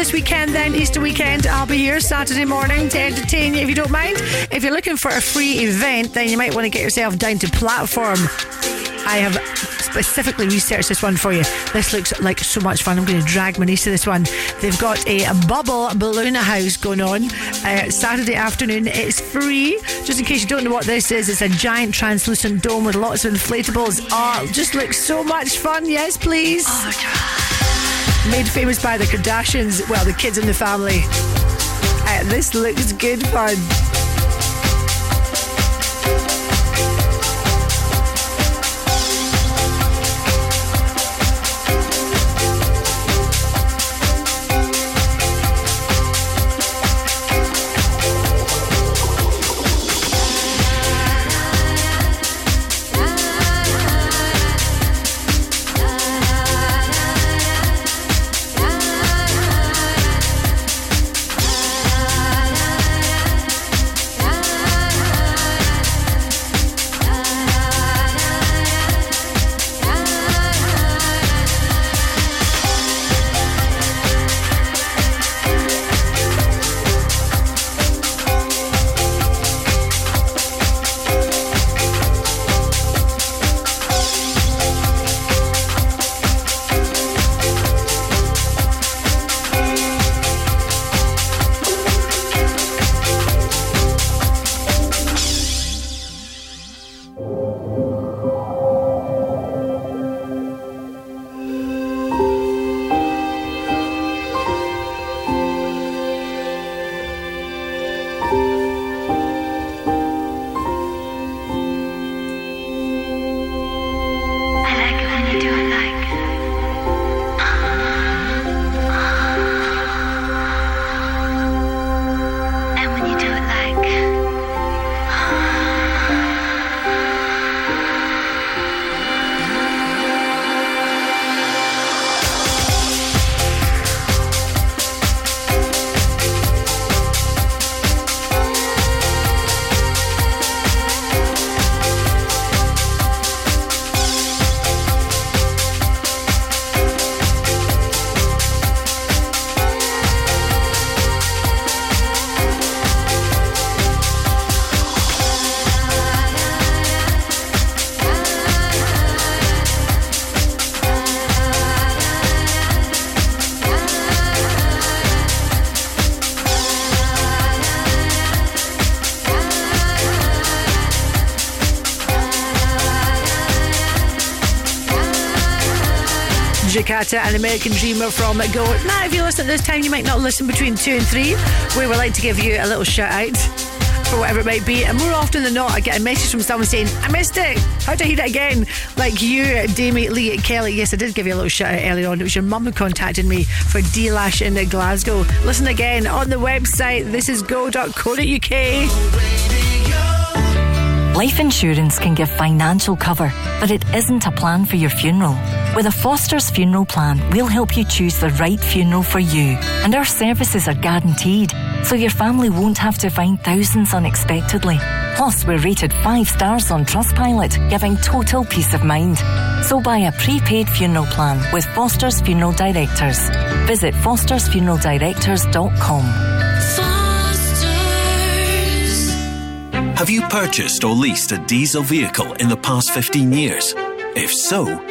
this weekend, then, Easter weekend, I'll be here Saturday morning to entertain you if you don't mind. If you're looking for a free event, then you might want to get yourself down to platform. I have specifically researched this one for you. This looks like so much fun. I'm going to drag my niece to this one. They've got a bubble balloon house going on uh, Saturday afternoon. It's free. Just in case you don't know what this is, it's a giant translucent dome with lots of inflatables. Oh, just looks so much fun. Yes, please. Oh, made famous by the Kardashians. Well, the kids in the family. Uh, this looks good fun. American Dreamer from Go. Now, if you listen at this time, you might not listen between two and three. We would like to give you a little shout out for whatever it might be. And more often than not, I get a message from someone saying, I missed it. How do I hear it again? Like you, Damie Lee Kelly. Yes, I did give you a little shout out earlier on. It was your mum who contacted me for D Lash in Glasgow. Listen again on the website. This is go.co.uk. Life insurance can give financial cover, but it isn't a plan for your funeral. With a Foster's funeral plan, we'll help you choose the right funeral for you, and our services are guaranteed, so your family won't have to find thousands unexpectedly. Plus, we're rated five stars on Trustpilot, giving total peace of mind. So buy a prepaid funeral plan with Foster's Funeral Directors. Visit fostersfuneraldirectors.com. Have you purchased or leased a diesel vehicle in the past 15 years? If so,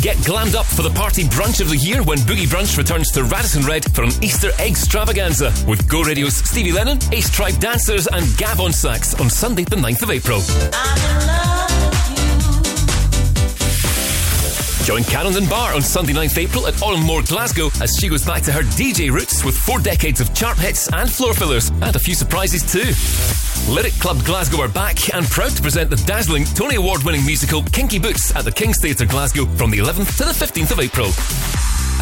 Get glammed up for the party brunch of the year when Boogie Brunch returns to Radisson Red for an Easter egg extravaganza with Go Radio's Stevie Lennon, Ace Tribe Dancers, and Gav on sax on Sunday, the 9th of April. Join Cannon Bar on Sunday 9th April at Òran Mór, Glasgow as she goes back to her DJ roots with four decades of chart hits and floor fillers and a few surprises too. Lyric Club Glasgow are back and proud to present the dazzling Tony Award winning musical Kinky Boots at the King's Theatre Glasgow from the 11th to the 15th of April.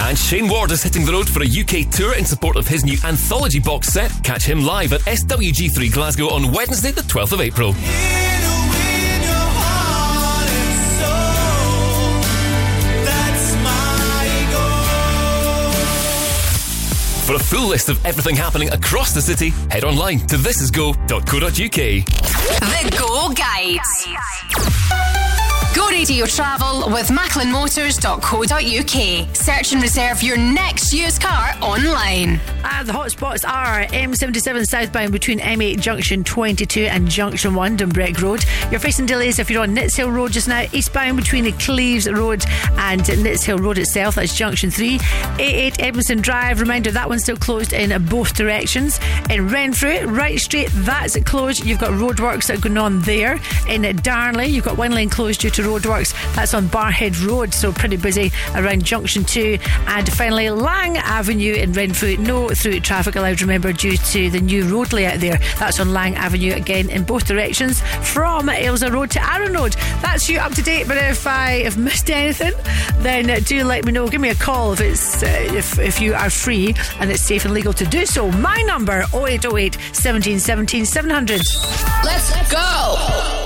And Shayne Ward is hitting the road for a UK tour in support of his new anthology box set. Catch him live at SWG3 Glasgow on Wednesday, the 12th of April. For a full list of everything happening across the city, head online to thisisgo.co.uk. The Go Guides. Go Radio Travel with MacklinMotors.co.uk. Search and reserve your next used car online. Uh, the hotspots are M77 southbound between M8 Junction 22 and Junction 1, Dumbreck Road. You're facing delays if you're on Nitshill Road just now, eastbound between the Cleeves Road and Nitshill Road itself, that's Junction 3. A8 Edmiston Drive, reminder that one's still closed in both directions. In Renfrew, right straight, that's closed. You've got roadworks that are going on there. In Darnley, you've got one lane closed due to roadworks. That's on Barrhead Road, so pretty busy around Junction 2. And finally, Lang Avenue in Renfrew, no through traffic allowed, remember, due to the new road layout there. That's on Lang Avenue again in both directions from Ailsa Road to Aaron Road. That's you up to date, but if I have missed anything, then do let me know. Give me a call if it's uh, if, if you are free and it's safe and legal to do so. My number 0808 17 17 700. Let's go.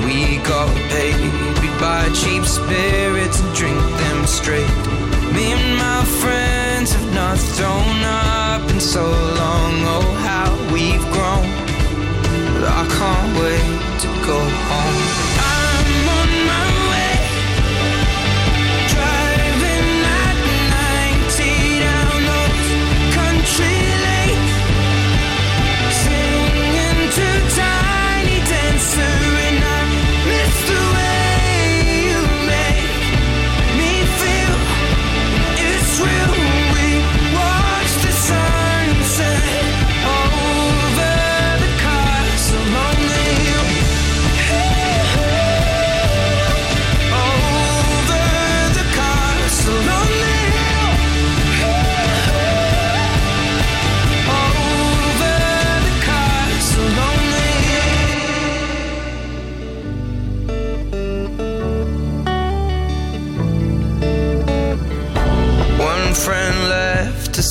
got paid. We'd buy cheap spirits and drink them straight. Me and my friends have not thrown up in so long. Oh, how we've grown. But I can't wait to go home.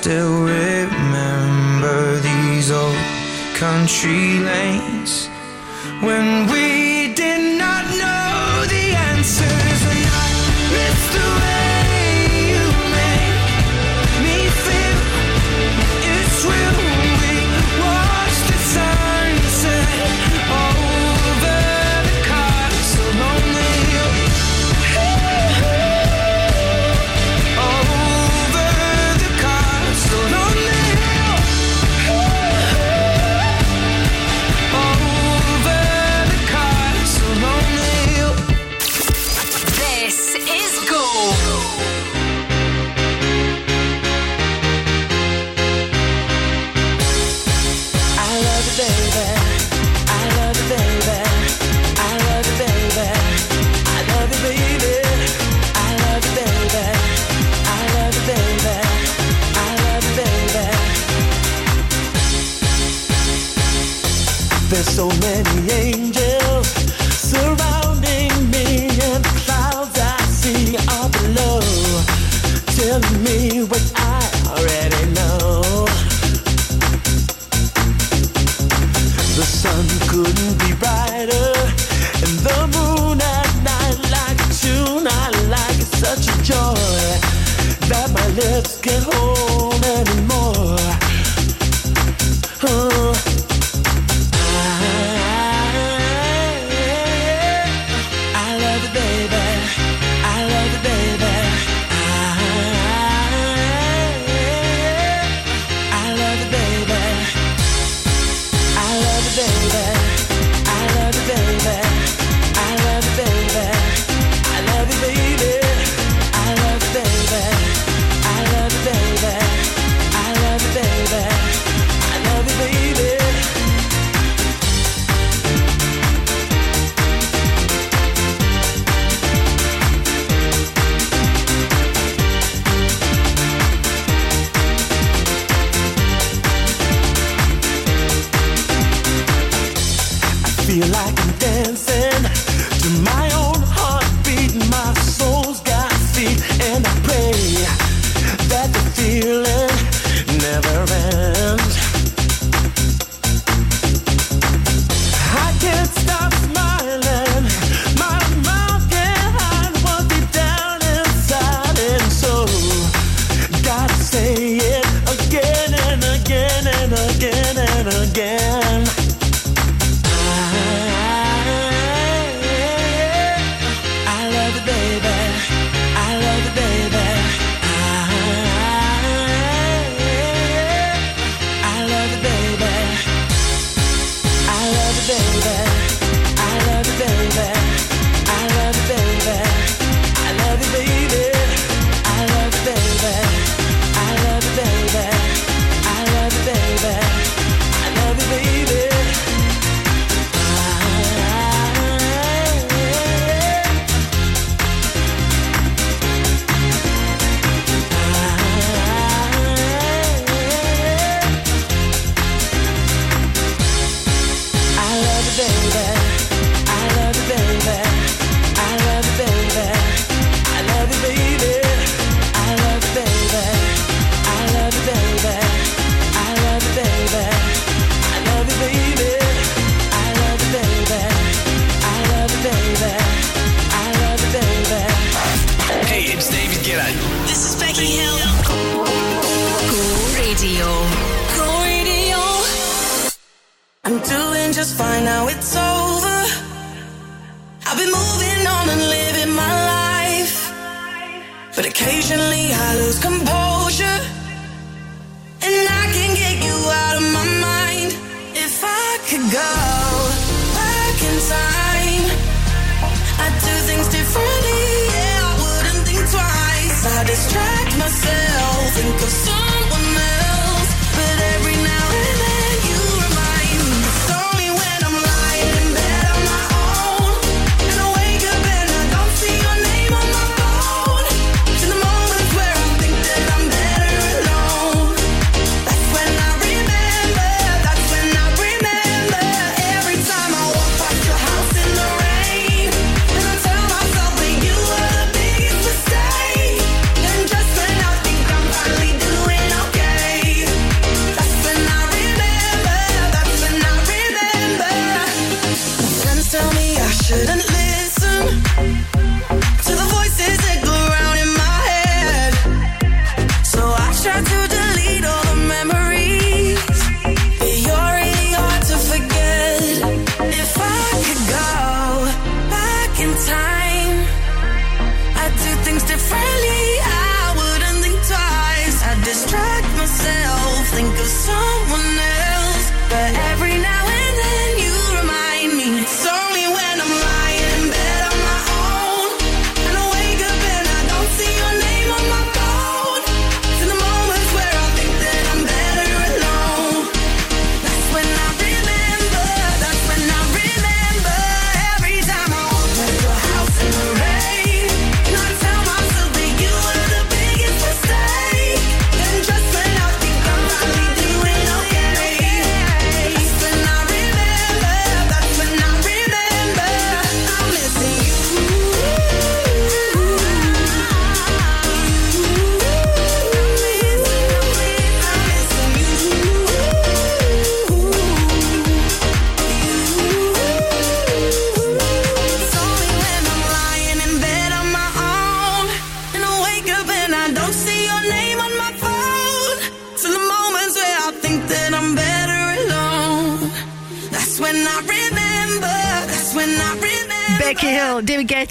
still remember these old country lanes. When we did not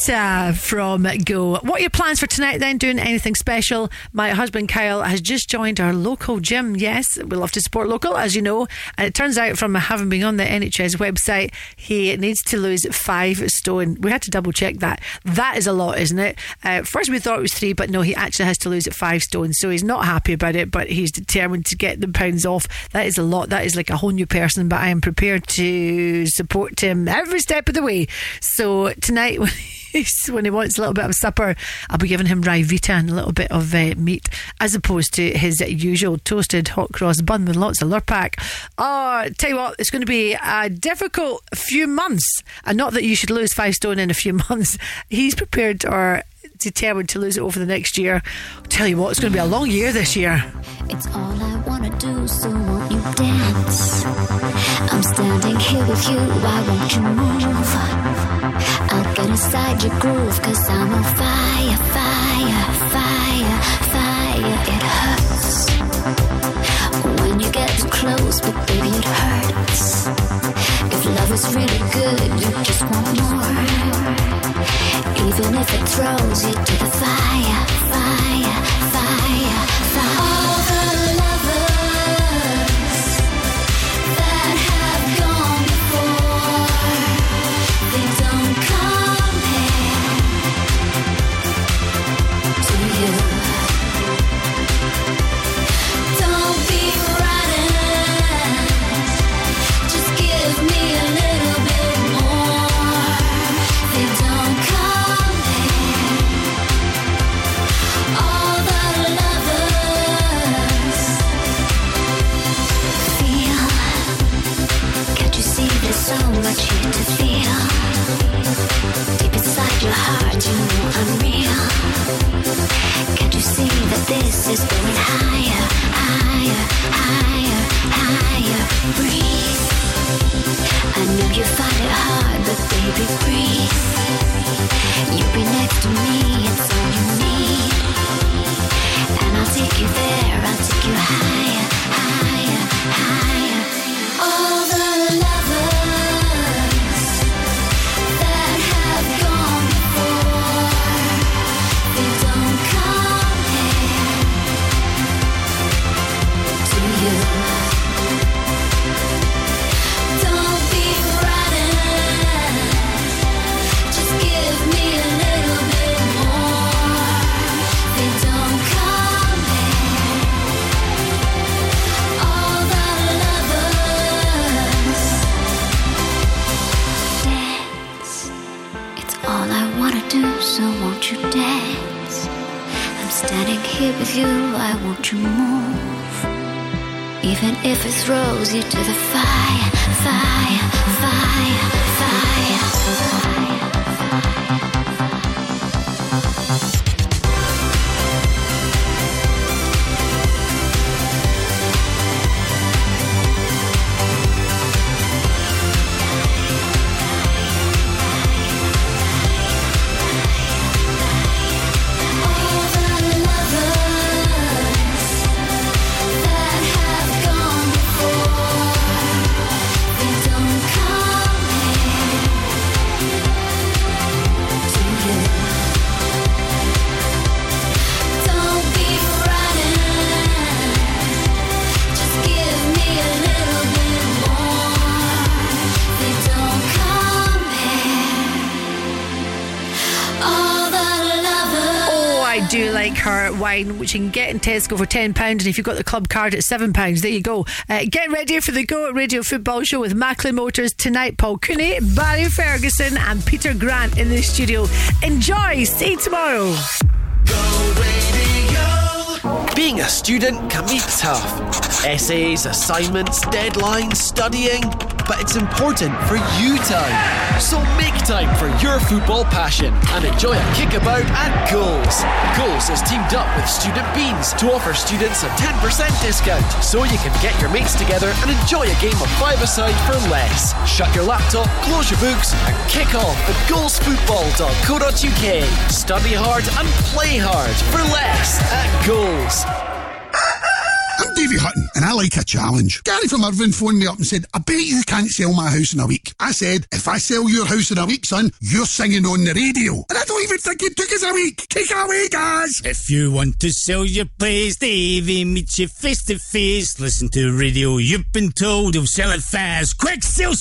David Guetta from Go. What are your plans for tonight then? Doing anything special? My husband Kyle has just joined our local gym. Yes, we love to support local, as you know. And it turns out from having been on the NHS website, he needs to lose five stone. We had to double check that. That is a lot, isn't it? Uh, first we thought it was three, but no, he actually has to lose at five stone. So he's not happy about it, but he's determined to get the pounds off. That is a lot. That is like a whole new person, but I am prepared to support him every step of the way. So tonight, when he wants a little bit of supper, I'll be giving him Ryvita and a little bit of uh, meat, as opposed to his usual toasted hot cross bun with lots of lurpak. Oh, tell you what, it's going to be a difficult few months, and not that you should lose five stone in a few months. He's prepared or determined to lose it over the next year. i tell you what, it's going to be a long year this year. It's all I wanna do, so won't you dance? I'm standing here with you, why won't you move? Inside your groove, cause I'm on fire, fire, fire, fire. It hurts when you get too close, but baby, it hurts. If love is really good, you just want more. Even if it throws you to the fire, that with you, I want to move? Even if it throws you to the fire, fire, fire, like her wine, which you can get in Tesco for £10. And if you've got the club card at £7, there you go. Uh, get ready for the Go at Radio Football Show with Macklin Motors tonight. Paul Cooney, Barry Ferguson, and Peter Grant in the studio. Enjoy. See you tomorrow. Being a student can be tough. Essays, assignments, deadlines, studying. But it's important for you time. So make time for your football passion and enjoy a kickabout at Goals. Goals has teamed up with Student Beans to offer students a 10% discount so you can get your mates together and enjoy a game of five-a-side for less. Shut your laptop, close your books and kick off at goalsfootball.co.uk. Study hard and play hard for less at Goals. I'm Davy Hutton, and I like a challenge. Gary from Irvine phoned me up and said, I bet you can't sell my house in a week. I said, if I sell your house in a week, son, you're singing on the radio. And I don't even think it took us a week. Take it away, guys. If you want to sell your place, Davy, meet you face to face. Listen to radio. You've been told he'll sell it fast. Quick, sell